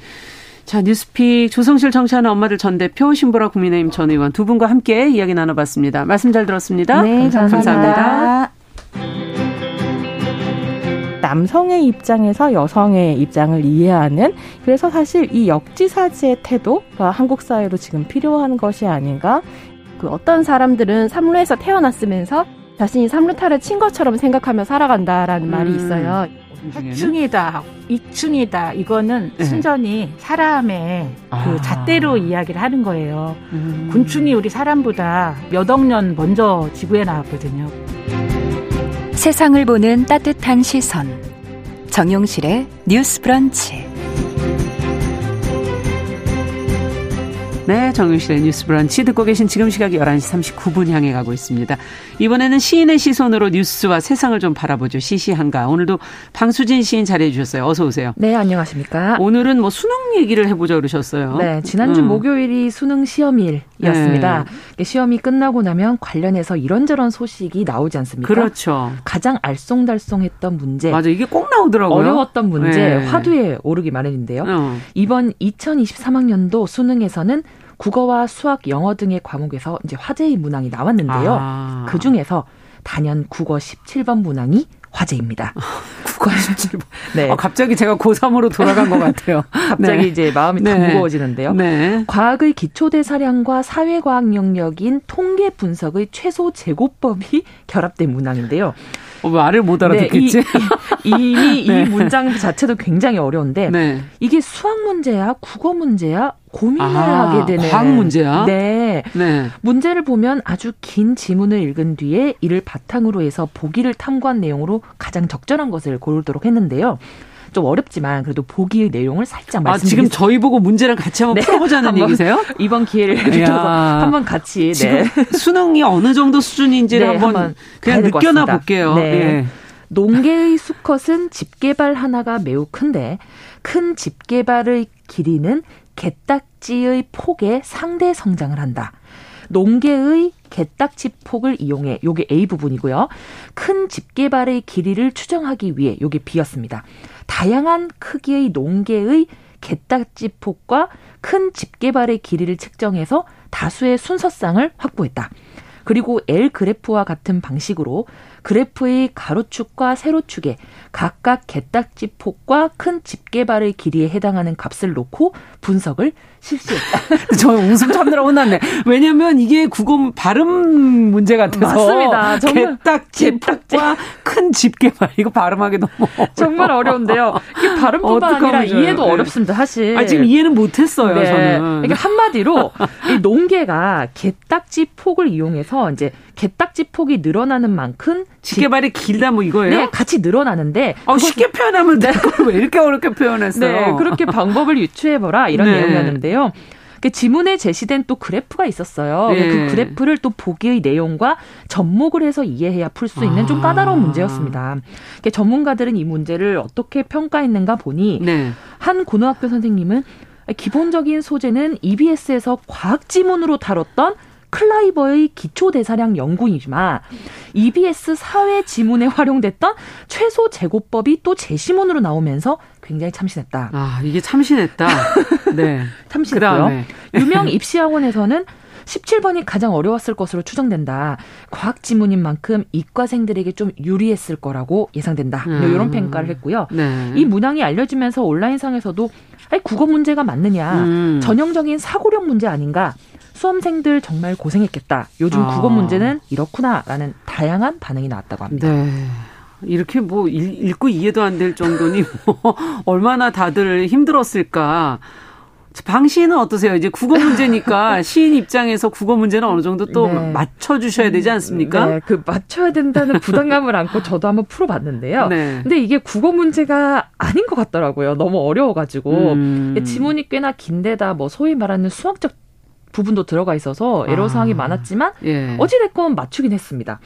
Speaker 2: 자, 뉴스픽 조성실 정치하는 엄마들 전 대표 신보라 국민의힘 전 의원 두 분과 함께 이야기 나눠봤습니다. 말씀 잘 들었습니다.
Speaker 5: 네, 감사합니다. 감사합니다.
Speaker 6: 남성의 입장에서 여성의 입장을 이해하는 그래서 사실 이 역지사지의 태도가 한국 사회로 지금 필요한 것이 아닌가.
Speaker 7: 그 어떤 사람들은 삼루에서 태어났으면서 자신이 삼루타를 친 것처럼 생각하며 살아간다라는 음. 말이 있어요.
Speaker 8: 하층이다, 이층이다 이거는 네. 순전히 사람의 그 아. 잣대로 이야기를 하는 거예요. 음. 곤충이 우리 사람보다 몇 억 년 먼저 지구에 나왔거든요.
Speaker 1: 세상을 보는 따뜻한 시선. 정용실의 뉴스 브런치.
Speaker 2: 네, 정윤실의 뉴스 브런치 듣고 계신 지금 시각이 11시 39분 향해 가고 있습니다. 이번에는 시인의 시선으로 뉴스와 세상을 좀 바라보죠. 시시한가. 오늘도 방수진 시인 자리해 주셨어요. 어서 오세요.
Speaker 9: 네, 안녕하십니까.
Speaker 2: 오늘은 뭐 수능 얘기를 해보자 그러셨어요.
Speaker 9: 네, 지난주 음. 목요일이 수능 시험일이었습니다. 네. 시험이 끝나고 나면 관련해서 이런저런 소식이 나오지 않습니까?
Speaker 2: 그렇죠.
Speaker 9: 가장 알쏭달쏭했던 문제.
Speaker 2: 맞아, 이게 꼭 나오더라고요.
Speaker 9: 어려웠던 문제, 네. 화두에 오르기 마련인데요. 어. 이번 2023학년도 수능에서는 국어와 수학, 영어 등의 과목에서 이제 화제의 문항이 나왔는데요. 아. 그 중에서 단연 국어 17번 문항이 화제입니다. *laughs*
Speaker 2: 국어 17번. 네. 아, 갑자기 제가 고3으로 돌아간 것 같아요. *laughs*
Speaker 9: 갑자기 네. 이제 마음이 네. 다 무거워지는데요. 네. 과학의 기초 대사량과 사회과학 영역인 통계 분석의 최소 제곱법이 결합된 문항인데요.
Speaker 2: 어, 말을 못 알아듣겠지? 네,
Speaker 9: 이, 미 *laughs* 네. 이 문장 자체도 굉장히 어려운데 네. 이게 수학 문제야, 국어 문제야 고민을 아, 하게 되는
Speaker 2: 과학 문제야.
Speaker 9: 네. 네. 문제를 보면 아주 긴 지문을 읽은 뒤에 이를 바탕으로 해서 보기를 탐구한 내용으로 가장 적절한 것을 고르도록 했는데요. 좀 어렵지만 그래도 보기의 내용을 살짝 말씀드리겠습니다.
Speaker 2: 아, 지금 저희 보고 문제랑 같이 한번 네. 풀어보자는 한번 얘기세요?
Speaker 9: 이번 기회를 빌어서 한번 같이
Speaker 2: 네. 수능이 어느 정도 수준인지를 네, 한번, 한번 그냥 느껴나 볼게요. 네. 예.
Speaker 9: 농계의 수컷은 집 개발 하나가 매우 큰데 큰집 개발의 길이는 개딱지의 폭에 상대 성장을 한다. 농계의 개딱지 폭을 이용해 요게 A 부분이고요. 큰 집게발의 길이를 추정하기 위해 요게 B였습니다. 다양한 크기의 농계의 개딱지 폭과 큰 집게발의 길이를 측정해서 다수의 순서쌍을 확보했다. 그리고 L 그래프와 같은 방식으로 그래프의 가로축과 세로축에 각각 개딱지 폭과 큰 집게발의 길이에 해당하는 값을 놓고 분석을 실시했다. *laughs*
Speaker 2: 저 웃음 참느라 혼났네. 왜냐면 이게 국어 발음 문제 같아서.
Speaker 9: 맞습니다.
Speaker 2: 정말 개딱지 폭과 큰 집게발 이거 발음하기 너무 어려워. *laughs*
Speaker 9: 정말 어려운데요. 이게 발음뿐만 아니라 이해도 네. 어렵습니다. 사실.
Speaker 2: 아, 지금 이해는 못했어요. 네. 저는.
Speaker 9: 이게 한마디로 이 농계가 개딱지 폭을 이용해서 이제 개딱지 폭이 늘어나는 만큼
Speaker 2: 지게발이 길다 뭐 이거예요?
Speaker 9: 네, 같이 늘어나는데
Speaker 2: 어, 쉽게 표현하면 돼. 네. 왜 이렇게 어렵게 표현했어요?
Speaker 9: 네, 그렇게 방법을 유추해 보라 이런 네. 내용이었는데요. 그 지문에 제시된 또 그래프가 있었어요. 네. 그 그래프를 또 보기의 내용과 접목을 해서 이해해야 풀 수 있는 아. 좀 까다로운 문제였습니다. 전문가들은 이 문제를 어떻게 평가했는가 보니 네. 한 고등학교 선생님은 기본적인 소재는 EBS에서 과학 지문으로 다뤘던 클라이버의 기초 대사량 연구이지만 EBS 사회 지문에 활용됐던 최소 제곱법이 또 제시문으로 나오면서 굉장히 참신했다.
Speaker 2: 아, 이게 참신했다. 네. *laughs*
Speaker 9: 참신했고요. 유명 입시학원에서는 17번이 가장 어려웠을 것으로 추정된다. 과학 지문인 만큼 이과생들에게 좀 유리했을 거라고 예상된다. 음. 이런 평가를 했고요. 네. 이 문항이 알려지면서 온라인상에서도 아니, 국어 문제가 맞느냐. 음. 전형적인 사고력 문제 아닌가. 수험생들 정말 고생했겠다. 요즘 아. 국어 문제는 이렇구나라는 다양한 반응이 나왔다고 합니다.
Speaker 2: 네. 이렇게 뭐 읽 고 이해도 안 될 정도니 뭐 *laughs* 얼마나 다들 힘들었을까. 방 시인은 어떠세요? 이제 국어 문제니까 *laughs* 시인 입장에서 국어 문제는 어느 정도 또 네. 맞춰주셔야 되지 않습니까?
Speaker 9: 네, 그 맞춰야 된다는 부담감을 안고 저도 한번 풀어봤는데요. 네. 근데 이게 국어 문제가 아닌 것 같더라고요. 너무 어려워가지고 음. 지문이 꽤나 긴데다 뭐 소위 말하는 수학적 부분도 들어가 있어서 애로 사항이 아, 많았지만 예. 어찌 됐건 맞추긴 했습니다.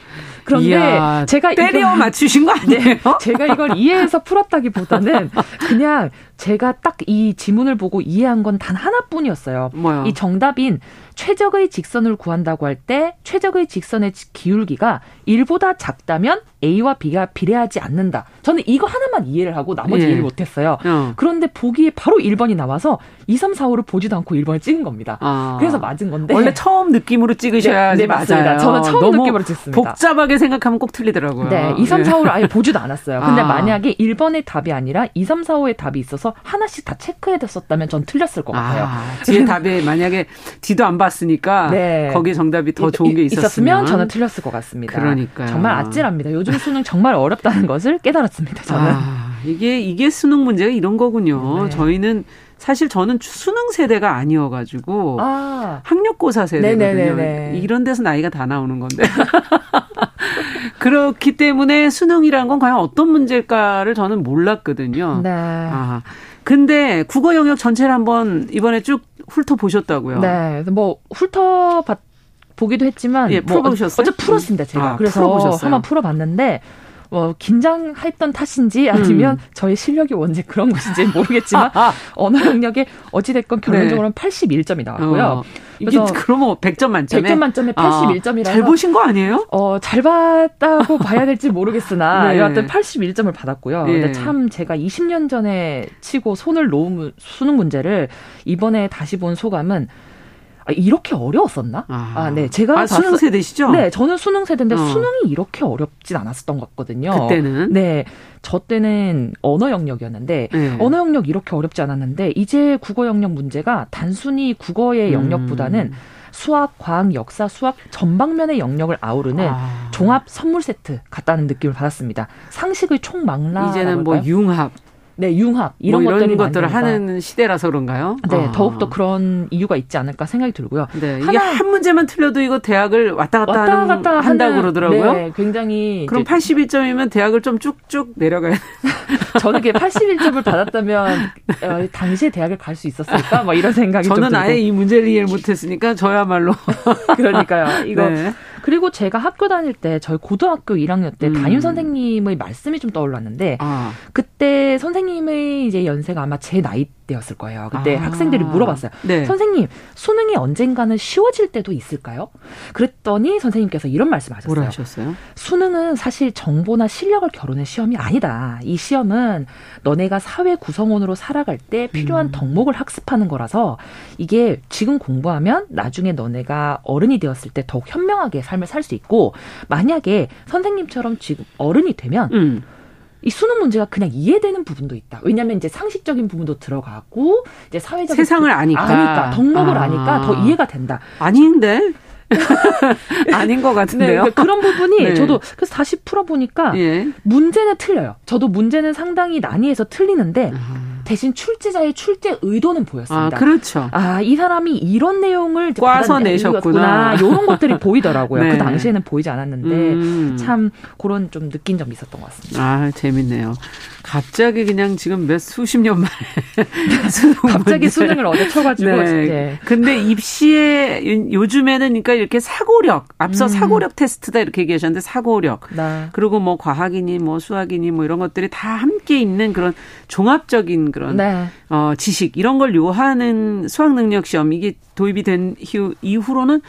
Speaker 9: 그런데 이야, 제가
Speaker 2: 때려 이걸, 맞추신 거 *laughs* 아니에요? 네,
Speaker 9: 제가 이걸 이해해서 풀었다기보다는 *laughs* 그냥 제가 딱 이 지문을 보고 이해한 건 단 하나뿐이었어요. 뭐요? 이 정답인 최적의 직선을 구한다고 할 때 최적의 직선의 기울기가 1보다 작다면 A와 B가 비례하지 않는다. 저는 이거 하나만 이해를 하고 나머지 예. 이해를 못했어요. 어. 그런데 보기에 바로 1번이 나와서 2, 3, 4, 5를 보지도 않고 1번을 찍은 겁니다. 아. 그래서 맞은 건데.
Speaker 2: 원래 처음 느낌으로 찍으셔야 네, 네, 맞아요.
Speaker 9: 저는 처음 느낌으로 찍습니다.
Speaker 2: 복잡하게 생각하면 꼭 틀리더라고요.
Speaker 9: 네, 2, 3, 4, 5를 아예 보지도 않았어요. 근데 아. 만약에 1번의 답이 아니라 2, 3, 4, 5의 답이 있어서 하나씩 다 체크해뒀었다면 전 틀렸을 것 같아요. 아,
Speaker 2: 뒤에 *laughs* 답에 만약에 뒤도 안 봤으니까 네. 거기에 정답이 더 좋은 게 있었으면, 있었으면
Speaker 9: 저는 틀렸을 것 같습니다.
Speaker 2: 그러니까
Speaker 9: 정말 아찔합니다. 요즘 수능 정말 어렵다는 것을 깨달았습니다. 저는 아,
Speaker 2: 이게 이게 수능 문제가 이런 거군요. 네. 저희는 사실 저는 수능 세대가 아니어가지고 아. 학력고사 세대거든요. 네네네네. 이런 데서 나이가 다 나오는 건데 *laughs* 그렇기 때문에 수능이란 건 과연 어떤 문제일까를 저는 몰랐거든요. 네. 아 근데 국어 영역 전체를 한번 이번에 쭉 훑어 보셨다고요?
Speaker 9: 네, 뭐 훑어 봤. 보기도 했지만
Speaker 2: 예, 풀어보셨어요?
Speaker 9: 뭐 어제 풀었습니다 제가 아, 그래서 풀어보셨어요? 한번 풀어봤는데 뭐 긴장했던 탓인지 아니면 음. 저의 실력이 원래 그런 것인지 모르겠지만 *laughs* 언어 영역에 어찌됐건 결론적으로는 네. 81점이 나왔고요. 어.
Speaker 2: 이게 그러면 100점 만점에
Speaker 9: 100점 만점에 81점이라서 아,
Speaker 2: 잘 보신 거 아니에요?
Speaker 9: 어, 잘 봤다고 *laughs* 봐야 될지 모르겠으나 네. 여하튼 81점을 받았고요. 네. 근데 참 제가 20년 전에 치고 손을 놓은 수능 문제를 이번에 다시 본 소감은 아, 이렇게 어려웠었나? 아,
Speaker 2: 아
Speaker 9: 네. 제가
Speaker 2: 아, 수능 세대시죠?
Speaker 9: 네, 저는 수능 세대인데 어. 수능이 이렇게 어렵진 않았었던 것 같거든요.
Speaker 2: 그때는
Speaker 9: 네. 저 때는 언어 영역이었는데 네. 언어 영역 이렇게 어렵지 않았는데 이제 국어 영역 문제가 단순히 국어의 음. 영역보다는 음. 수학, 과학, 역사, 수학 전방면의 영역을 아우르는 아. 종합 선물 세트 같다는 느낌을 받았습니다. 상식의 총망라
Speaker 2: 이제는 뭐 융합
Speaker 9: 네, 융합 이런,
Speaker 2: 뭐
Speaker 9: 이런
Speaker 2: 것들을 하는 시대라서 그런가요?
Speaker 9: 네, 아. 더욱 더 그런 이유가 있지 않을까 생각이 들고요.
Speaker 2: 네, 이게 한 문제만 틀려도 이거 대학을 왔다 갔다, 왔다 하는, 갔다 한다고 그러더라고요. 네,
Speaker 9: 굉장히
Speaker 2: 그럼 81점이면 대학을 좀 쭉쭉 내려가야. *laughs*
Speaker 9: 저는 게 81점을 받았다면 어, 당시에 대학을 갈 수 있었을까? 뭐 이런 생각이
Speaker 2: 저는 아예 이 문제를 이해를 못했으니까 저야말로 *laughs*
Speaker 9: 그러니까요. 이거 *laughs* 네. 그리고 제가 학교 다닐 때 저희 고등학교 1학년 때 음. 담임 선생님의 말씀이 좀 떠올랐는데 아. 그때 선생님의 이제 연세가 아마 제 나이 때였을 거예요. 그때 아. 학생들이 물어봤어요. 네. 선생님, 수능이 언젠가는 쉬워질 때도 있을까요? 그랬더니 선생님께서 이런 말씀 하셨어요.
Speaker 2: 뭐라 하셨어요?
Speaker 9: 수능은 사실 정보나 실력을 겨루는 시험이 아니다. 이 시험은 너네가 사회 구성원으로 살아갈 때 필요한 음. 덕목을 학습하는 거라서 이게 지금 공부하면 나중에 너네가 어른이 되었을 때 더욱 현명하게 삶을 살 수 있고 만약에 선생님처럼 지금 어른이 되면 음. 이 수능 문제가 그냥 이해되는 부분도 있다. 왜냐하면 이제 상식적인 부분도 들어가고 이제 사회적
Speaker 2: 세상을 아니까
Speaker 9: 아니까 덕목을 아. 아니까 더 이해가 된다.
Speaker 2: 아닌데 *laughs* 아닌 것 같은데요.
Speaker 9: 네, 그런 부분이 네. 저도 그래서 다시 풀어보니까 예. 문제는 틀려요. 저도 문제는 상당히 난이해서 틀리는데 아. 대신 출제자의 출제 의도는 보였습니다.
Speaker 2: 아, 그렇죠.
Speaker 9: 아, 이 사람이 이런 내용을
Speaker 2: 꽈서 내셨구나.
Speaker 9: 이런 것들이 보이더라고요. *laughs* 네. 그 당시에는 보이지 않았는데 음. 참 그런 좀 느낀 점이 있었던 것 같습니다.
Speaker 2: 아, 재밌네요. 갑자기 그냥 지금 몇 수십 년 만에 *laughs*
Speaker 9: 갑자기 수능을 얻어 쳐가지고 네. 네.
Speaker 2: 근데 입시에 요즘에는 그러니까 이렇게 사고력 앞서 음. 사고력 테스트다 이렇게 얘기하셨는데 사고력 네. 그리고 뭐 과학이니 뭐 수학이니 뭐 이런 것들이 다 함께 있는 그런 종합적인 그런 네. 어, 지식 이런 걸 요하는 수학 능력 시험 이게 도입이 된 이후로는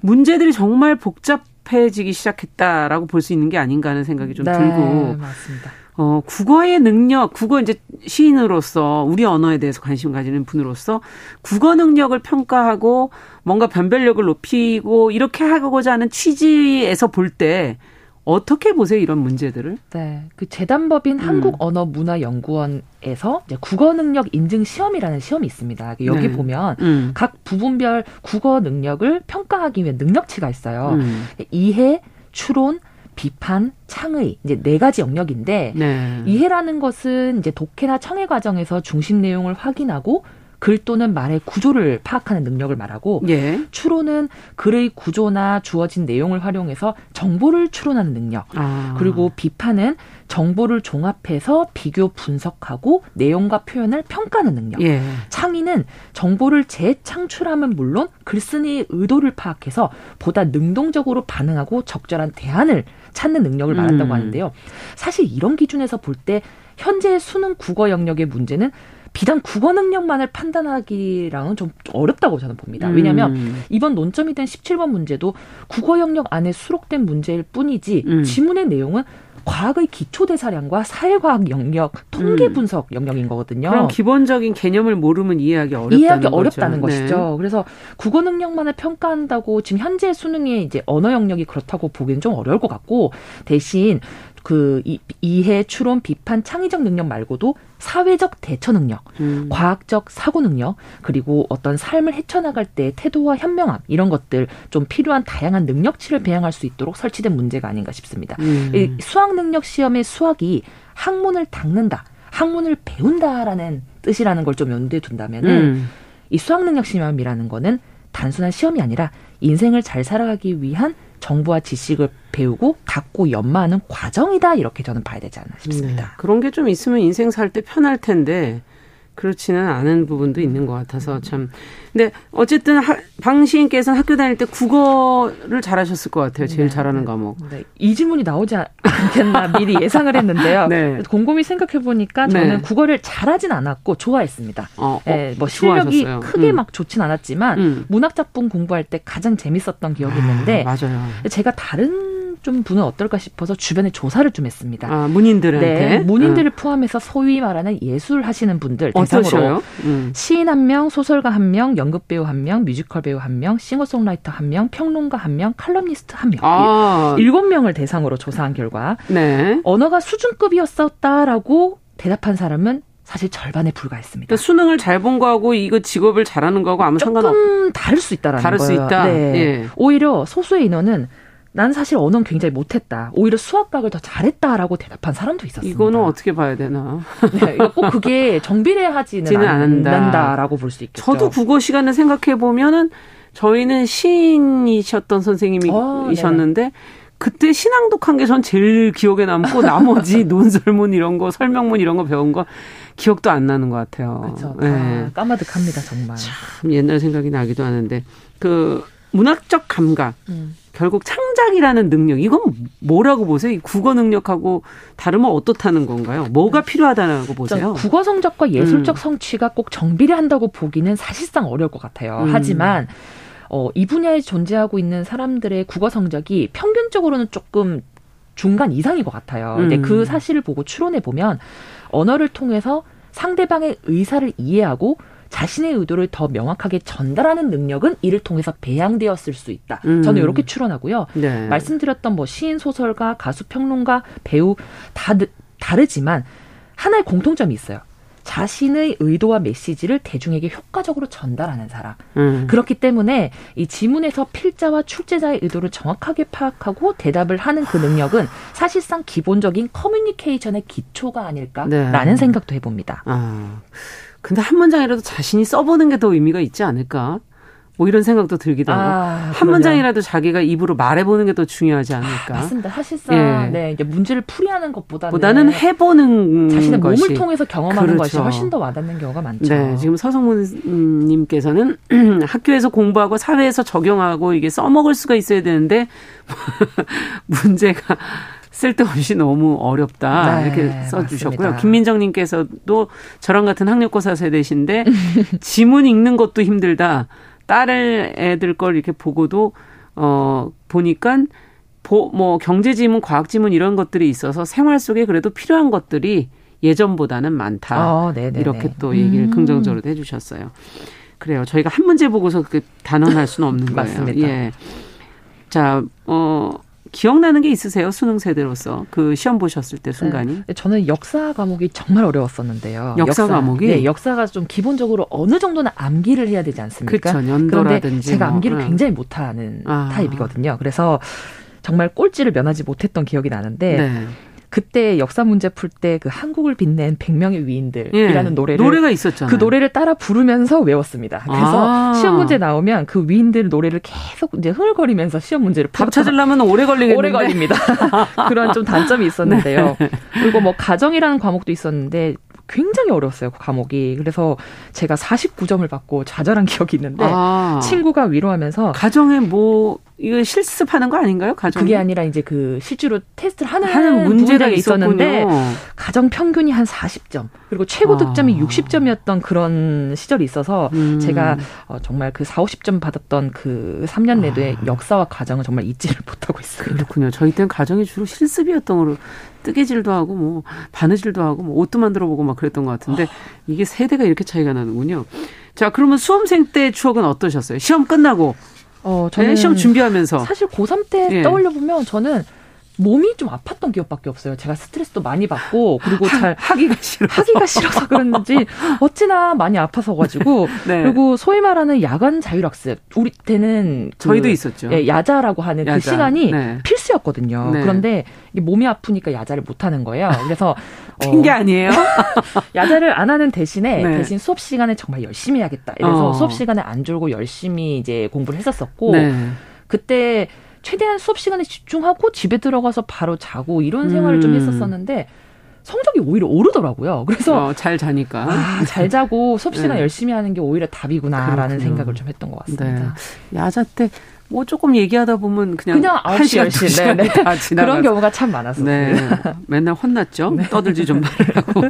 Speaker 2: 문제들이 정말 복잡해지기 시작했다라고 볼 수 있는 게 아닌가 하는 생각이 좀 네, 들고
Speaker 9: 맞습니다.
Speaker 2: 어, 국어의 능력, 국어 이제 시인으로서 우리 언어에 대해서 관심 가지는 분으로서 국어 능력을 평가하고 뭔가 변별력을 높이고 이렇게 하고자 하는 취지에서 볼 때 어떻게 보세요 이런 문제들을?
Speaker 9: 네, 그 재단법인 음. 한국언어문화연구원에서 이제 국어 능력 인증 시험이라는 시험이 있습니다. 여기 네. 보면 음. 각 부분별 국어 능력을 평가하기 위한 능력치가 있어요. 음. 이해, 추론, 비판, 창의 이제 네 가지 영역인데 네. 이해라는 것은 이제 독해나 청해 과정에서 중심 내용을 확인하고 글 또는 말의 구조를 파악하는 능력을 말하고 예. 추론은 글의 구조나 주어진 내용을 활용해서 정보를 추론하는 능력 아. 그리고 비판은 정보를 종합해서 비교 분석하고 내용과 표현을 평가하는 능력 예. 창의는 정보를 재창출함은 물론 글쓴이의 의도를 파악해서 보다 능동적으로 반응하고 적절한 대안을 찾는 능력을 말한다고 음. 하는데요. 사실 이런 기준에서 볼 때 현재 수능 국어 영역의 문제는 비단 국어 능력만을 판단하기랑은 좀 어렵다고 저는 봅니다. 왜냐하면 음. 이번 논점이 된 17번 문제도 국어 영역 안에 수록된 문제일 뿐이지 음. 지문의 내용은 과학의 기초 대사량과 사회과학 영역, 통계 음. 분석 음. 영역인 거거든요.
Speaker 2: 그럼 기본적인 개념을 모르면 이해하기 어렵다는
Speaker 9: 이해하기 거죠. 어렵다는 네. 것이죠. 그래서 국어 능력만을 평가한다고 지금 현재 수능의 이제 언어 영역이 그렇다고 보기엔 좀 어려울 것 같고 대신 그 이, 이해, 추론, 비판, 창의적 능력 말고도 사회적 대처 능력, 음. 과학적 사고 능력, 그리고 어떤 삶을 헤쳐나갈 때 태도와 현명함 이런 것들 좀 필요한 다양한 능력치를 배양할 수 있도록 설치된 문제가 아닌가 싶습니다. 음. 이 수학 능력 시험의 수학이 학문을 닦는다, 학문을 배운다라는 뜻이라는 걸 좀 염두에 둔다면은 음. 이 수학 능력 시험이라는 거는 단순한 시험이 아니라 인생을 잘 살아가기 위한 정보와 지식을 배우고 갖고 연마하는 과정이다 이렇게 저는 봐야 되지 않나 싶습니다. 네.
Speaker 2: 그런 게 좀 있으면 인생 살 때 편할 텐데 그렇지는 않은 부분도 있는 것 같아서 참. 근데 어쨌든 하, 방 시인께서는 학교 다닐 때 국어를 잘하셨을 것 같아요. 제일 네. 잘하는 과목. 네.
Speaker 9: 이 질문이 나오지 않겠나 미리 예상을 했는데요. *laughs* 네. 곰곰이 생각해 보니까 저는 네. 국어를 잘하진 않았고 좋아했습니다. 어, 어, 네, 뭐 실력이 좋아하셨어요. 크게 음. 막 좋진 않았지만 음. 문학 작품 공부할 때 가장 재밌었던 기억이 있는데
Speaker 2: 아, 맞아요.
Speaker 9: 제가 다른 좀 분은 어떨까 싶어서 주변에 조사를 좀 했습니다.
Speaker 2: 아, 문인들한테
Speaker 9: 네, 문인들을 음. 포함해서 소위 말하는 예술 하시는 분들 대상으로 음. 시인 한 명, 소설가 한 명, 연극 배우 한 명, 뮤지컬 배우 한 명, 싱어송라이터 한 명, 평론가 한 명, 칼럼니스트 한 명. 아. 일곱 명을 대상으로 조사한 결과 네. 언어가 수준급이었었다라고 대답한 사람은 사실 절반에 불과했습니다.
Speaker 2: 그러니까 수능을 잘 본 거하고 이거 직업을 잘하는 거하고 아무 상관없.
Speaker 9: 조금 다를 수 있다라는
Speaker 2: 다를
Speaker 9: 거예요.
Speaker 2: 수 있다. 네.
Speaker 9: 예. 오히려 소수의 인원은 난 사실 언어는 굉장히 못했다. 오히려 수학학을 더 잘했다라고 대답한 사람도 있었습니다.
Speaker 2: 이거는 어떻게 봐야 되나? *laughs*
Speaker 9: 네, 꼭 그게 정비례하지는 않는다 라고 볼 수 있겠죠.
Speaker 2: 저도 국어 시간을 생각해 보면은 저희는 시인이셨던 선생님이셨는데 어, 그때 신앙독한 게 전 제일 기억에 남고 *laughs* 나머지 논설문 이런 거 설명문 이런 거 배운 거 기억도 안 나는 것 같아요.
Speaker 9: 그렇죠. 네. 까마득합니다 정말.
Speaker 2: 참 옛날 생각이 나기도 하는데 그 문학적 감각. 음. 결국 창작이라는 능력 이건 뭐라고 보세요? 이 국어 능력하고 다르면 어떻다는 건가요? 뭐가 음. 필요하다고 보세요?
Speaker 9: 국어 성적과 예술적 음. 성취가 꼭 정비례 한다고 보기는 사실상 어려울 것 같아요. 음. 하지만 어, 이 분야에 존재하고 있는 사람들의 국어 성적이 평균적으로는 조금 중간 이상인 것 같아요. 근데 그 음. 사실을 보고 추론해 보면 언어를 통해서 상대방의 의사를 이해하고 자신의 의도를 더 명확하게 전달하는 능력은 이를 통해서 배양되었을 수 있다. 음. 저는 이렇게 추론하고요. 네. 말씀드렸던 뭐 시인, 소설가, 가수, 평론가, 배우 다 다르지만 하나의 공통점이 있어요. 자신의 의도와 메시지를 대중에게 효과적으로 전달하는 사람. 음. 그렇기 때문에 이 지문에서 필자와 출제자의 의도를 정확하게 파악하고 대답을 하는 그 능력은 사실상 기본적인 커뮤니케이션의 기초가 아닐까라는 네. 생각도 해봅니다. 아.
Speaker 2: 근데 한 문장이라도 자신이 써보는 게 더 의미가 있지 않을까? 뭐 이런 생각도 들기도 하고 아, 한 그러면. 문장이라도 자기가 입으로 말해보는 게 더 중요하지 않을까?
Speaker 9: 아, 맞습니다. 사실상 예. 네 이제 문제를 풀이하는 것보다는
Speaker 2: 보다는 해보는
Speaker 9: 자신의
Speaker 2: 것이.
Speaker 9: 몸을 통해서 경험하는 그렇죠. 것이 훨씬 더 와닿는 경우가 많죠.
Speaker 2: 네, 지금 서성문님께서는 *clears throat* 학교에서 공부하고 사회에서 적용하고 이게 써먹을 수가 있어야 되는데 *laughs* 문제가 쓸데없이 너무 어렵다 네, 이렇게 써주셨고요. 맞습니다. 김민정님께서도 저랑 같은 학력고사 세대신데 *laughs* 지문 읽는 것도 힘들다. 딸을 애들 걸 이렇게 보고도 어 보니까 보, 뭐 경제 지문, 과학 지문 이런 것들이 있어서 생활 속에 그래도 필요한 것들이 예전보다는 많다. 어, 이렇게 또 얘기를 음. 긍정적으로 해주셨어요. 그래요. 저희가 한 문제 보고서 그 단언할 수는 없는 거예요.
Speaker 9: 맞습니다.
Speaker 2: 예. 자, 어, 기억나는 게 있으세요? 수능 세대로서 그 시험 보셨을 때 순간이?
Speaker 9: 네. 저는 역사 과목이 정말 어려웠었는데요.
Speaker 2: 역사, 역사, 과목이?
Speaker 9: 네, 역사가 좀 기본적으로 어느 정도는 암기를 해야 되지 않습니까?
Speaker 2: 그렇죠. 연도라든지.
Speaker 9: 그런데 제가 뭐. 암기를 뭐. 굉장히 못하는 아. 타입이거든요. 그래서 정말 꼴찌를 면하지 못했던 기억이 나는데 네. 그때 역사 문제 풀 때 그 한국을 빛낸 100명의 위인들이라는 예, 노래를
Speaker 2: 노래가 있었잖아요.
Speaker 9: 그 노래를 따라 부르면서 외웠습니다. 그래서 아. 시험 문제 나오면 그 위인들 노래를 계속 이제 흥얼거리면서 시험 문제를
Speaker 2: 답 찾으려면 오래 걸리겠는데
Speaker 9: 오래 걸립니다. *laughs* 그런 좀 단점이 있었는데요. *laughs* 네. 그리고 뭐 가정이라는 과목도 있었는데 굉장히 어려웠어요, 그 과목이. 그래서 제가 49점을 받고 좌절한 *laughs* 기억이 있는데 아. 친구가 위로하면서
Speaker 2: 가정에 뭐 이거 실습하는 거 아닌가요? 가정
Speaker 9: 그게 아니라 이제 그 실제로 테스트를 하는, 하는 문제가 있었는데 가정 평균이 한 40점 그리고 최고 득점이 아. 60점이었던 그런 시절이 있어서 음. 제가 어, 정말 그 4, 50점 받았던 그 3년 내도의 아. 역사와 가정을 정말 잊지를 못하고 있어요.
Speaker 2: 그렇군요. 저희 때는 가정이 주로 실습이었던 걸로 뜨개질도 하고 뭐 바느질도 하고 뭐 옷도 만들어 보고 막 그랬던 것 같은데 이게 세대가 이렇게 차이가 나는군요. 자, 그러면 수험생 때 추억은 어떠셨어요? 시험 끝나고 어, 저는 네, 시험 준비하면서
Speaker 9: 사실 고3 때 예. 떠올려 보면 저는 몸이 좀 아팠던 기억밖에 없어요. 제가 스트레스도 많이 받고 그리고 잘
Speaker 2: 하기가 싫어
Speaker 9: 하기가 싫어서 그랬는지 어찌나 많이 아파서 가지고 *laughs* 네. 그리고 소위 말하는 야간 자율학습 우리 때는
Speaker 2: 그 저희도 있었죠.
Speaker 9: 예, 야자라고 하는 그 야자. 그 시간이 네. 필수였거든요. 네. 그런데 몸이 아프니까 야자를 못 하는 거예요. 그래서 *laughs*
Speaker 2: 핑계 어, 아니에요? *laughs*
Speaker 9: 야자를 안 하는 대신에 네. 대신 수업 시간에 정말 열심히 해야겠다. 이래서 어. 수업 시간에 안 졸고 열심히 이제 공부를 했었었고 네. 그때 최대한 수업 시간에 집중하고 집에 들어가서 바로 자고 이런 생활을 음. 좀 했었었는데 성적이 오히려 오르더라고요. 그래서
Speaker 2: 어, 잘 자니까
Speaker 9: 아, 잘 자고 수업 시간 네. 열심히 하는 게 오히려 답이구나라는 그렇군요. 생각을 좀 했던 것 같습니다.
Speaker 2: 네. 야자 때 뭐 조금 얘기하다 보면 그냥
Speaker 9: 그냥 9시 10시 네, 네. 그런 경우가 참 많았어요. 네.
Speaker 2: 맨날 혼났죠. 네. 떠들지 좀 말라고.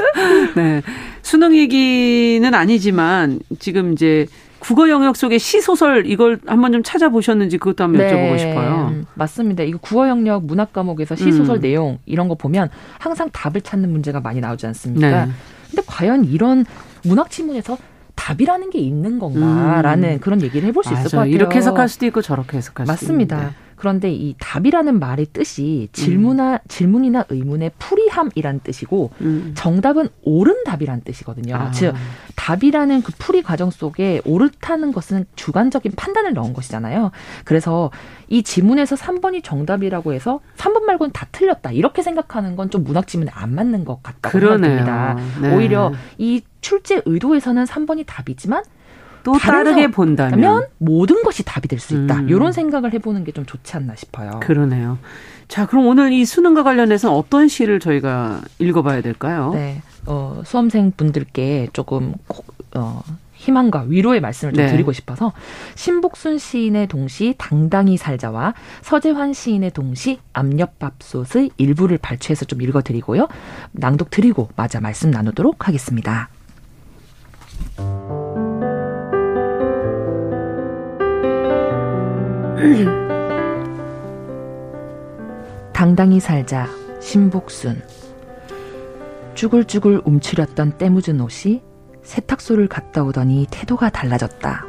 Speaker 2: *laughs* 네. 수능 얘기는 아니지만 지금 이제 국어 영역 속의 시소설 이걸 한번 좀 찾아보셨는지 그것도 한번 네, 여쭤보고 싶어요.
Speaker 9: 맞습니다. 이거 국어 영역 문학 과목에서 시소설 음. 내용 이런 거 보면 항상 답을 찾는 문제가 많이 나오지 않습니까? 네. 근데 과연 이런 문학 지문에서 답이라는 게 있는 건가라는 음. 그런 얘기를 해볼 수 있을 것 같아요.
Speaker 2: 이렇게 해석할 수도 있고 저렇게 해석할
Speaker 9: 수도 맞습니다. 그런데 이 답이라는 말의 뜻이 질문이나 음. 질문이나 의문의 풀이함이란 뜻이고 음. 정답은 옳은 답이란 뜻이거든요. 아. 즉 답이라는 그 풀이 과정 속에 옳다는 것은 주관적인 판단을 넣은 것이잖아요. 그래서 이 지문에서 3번이 정답이라고 해서 3번 말고는 다 틀렸다. 이렇게 생각하는 건 좀 문학 지문에 안 맞는 것 같다고 생각됩니다. 네. 오히려 이 출제 의도에서는 3번이 답이지만
Speaker 2: 또 다르게 본다면
Speaker 9: 모든 것이 답이 될 수 있다. 음. 이런 생각을 해보는 게 좀 좋지 않나 싶어요.
Speaker 2: 그러네요. 자, 그럼 오늘 이 수능과 관련해서 어떤 시를 저희가 읽어봐야 될까요?
Speaker 9: 네, 어, 수험생 분들께 조금 어, 희망과 위로의 말씀을 좀 네. 드리고 싶어서 신복순 시인의 동시 당당히 살자와 서재환 시인의 동시 압력밥솥의 일부를 발췌해서 좀 읽어드리고요. 낭독 드리고 마저 말씀 나누도록 하겠습니다. 당당히 살자 신복순 쭈글쭈글 움츠렸던 때묻은 옷이 세탁소를 갔다 오더니 태도가 달라졌다.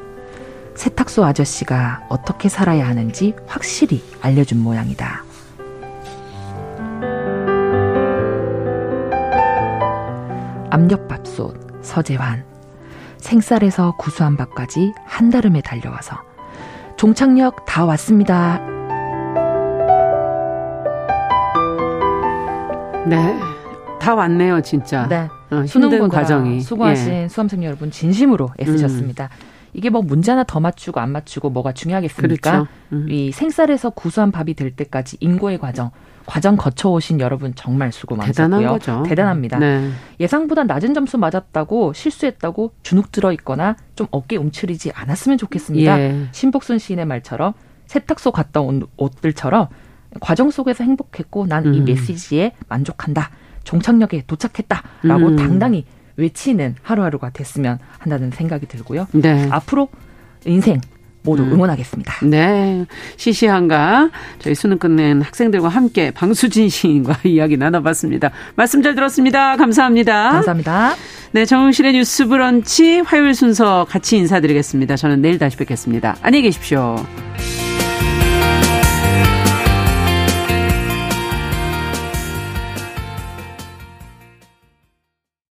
Speaker 9: 세탁소 아저씨가 어떻게 살아야 하는지 확실히 알려준 모양이다. 압력밥솥 서재환 생쌀에서 구수한 밥까지 한달음에 달려와서 종착역 다 왔습니다.
Speaker 2: 네. 다 왔네요, 진짜.
Speaker 9: 네. 어, 힘든 과정이. 수고하신 예. 수험생 여러분 진심으로 애쓰셨습니다. 음. 이게 뭐 문제 하나 더 맞추고 안 맞추고 뭐가 중요하겠습니까? 그렇죠. 음. 이 생쌀에서 구수한 밥이 될 때까지 인고의 과정, 과정 거쳐오신 여러분 정말 수고 많으셨고요. 대단한 거죠. 대단합니다. 네. 예상보다 낮은 점수 맞았다고 실수했다고 주눅 들어 있거나 좀 어깨 움츠리지 않았으면 좋겠습니다. 예. 신복순 시인의 말처럼 세탁소 갔다 온 옷들처럼 과정 속에서 행복했고 난이 음. 메시지에 만족한다. 종착역에 도착했다라고 음. 당당히 외치는 하루하루가 됐으면 한다는 생각이 들고요. 네. 앞으로 인생 모두 음. 응원하겠습니다.
Speaker 2: 네. 시시한가 저희 수능 끝낸 학생들과 함께 방수진 시인과 *laughs* 이야기 나눠봤습니다. 말씀 잘 들었습니다. 감사합니다.
Speaker 9: 감사합니다.
Speaker 2: 네, 정용실의 뉴스 브런치 화요일 순서 같이 인사드리겠습니다. 저는 내일 다시 뵙겠습니다. 안녕히 계십시오.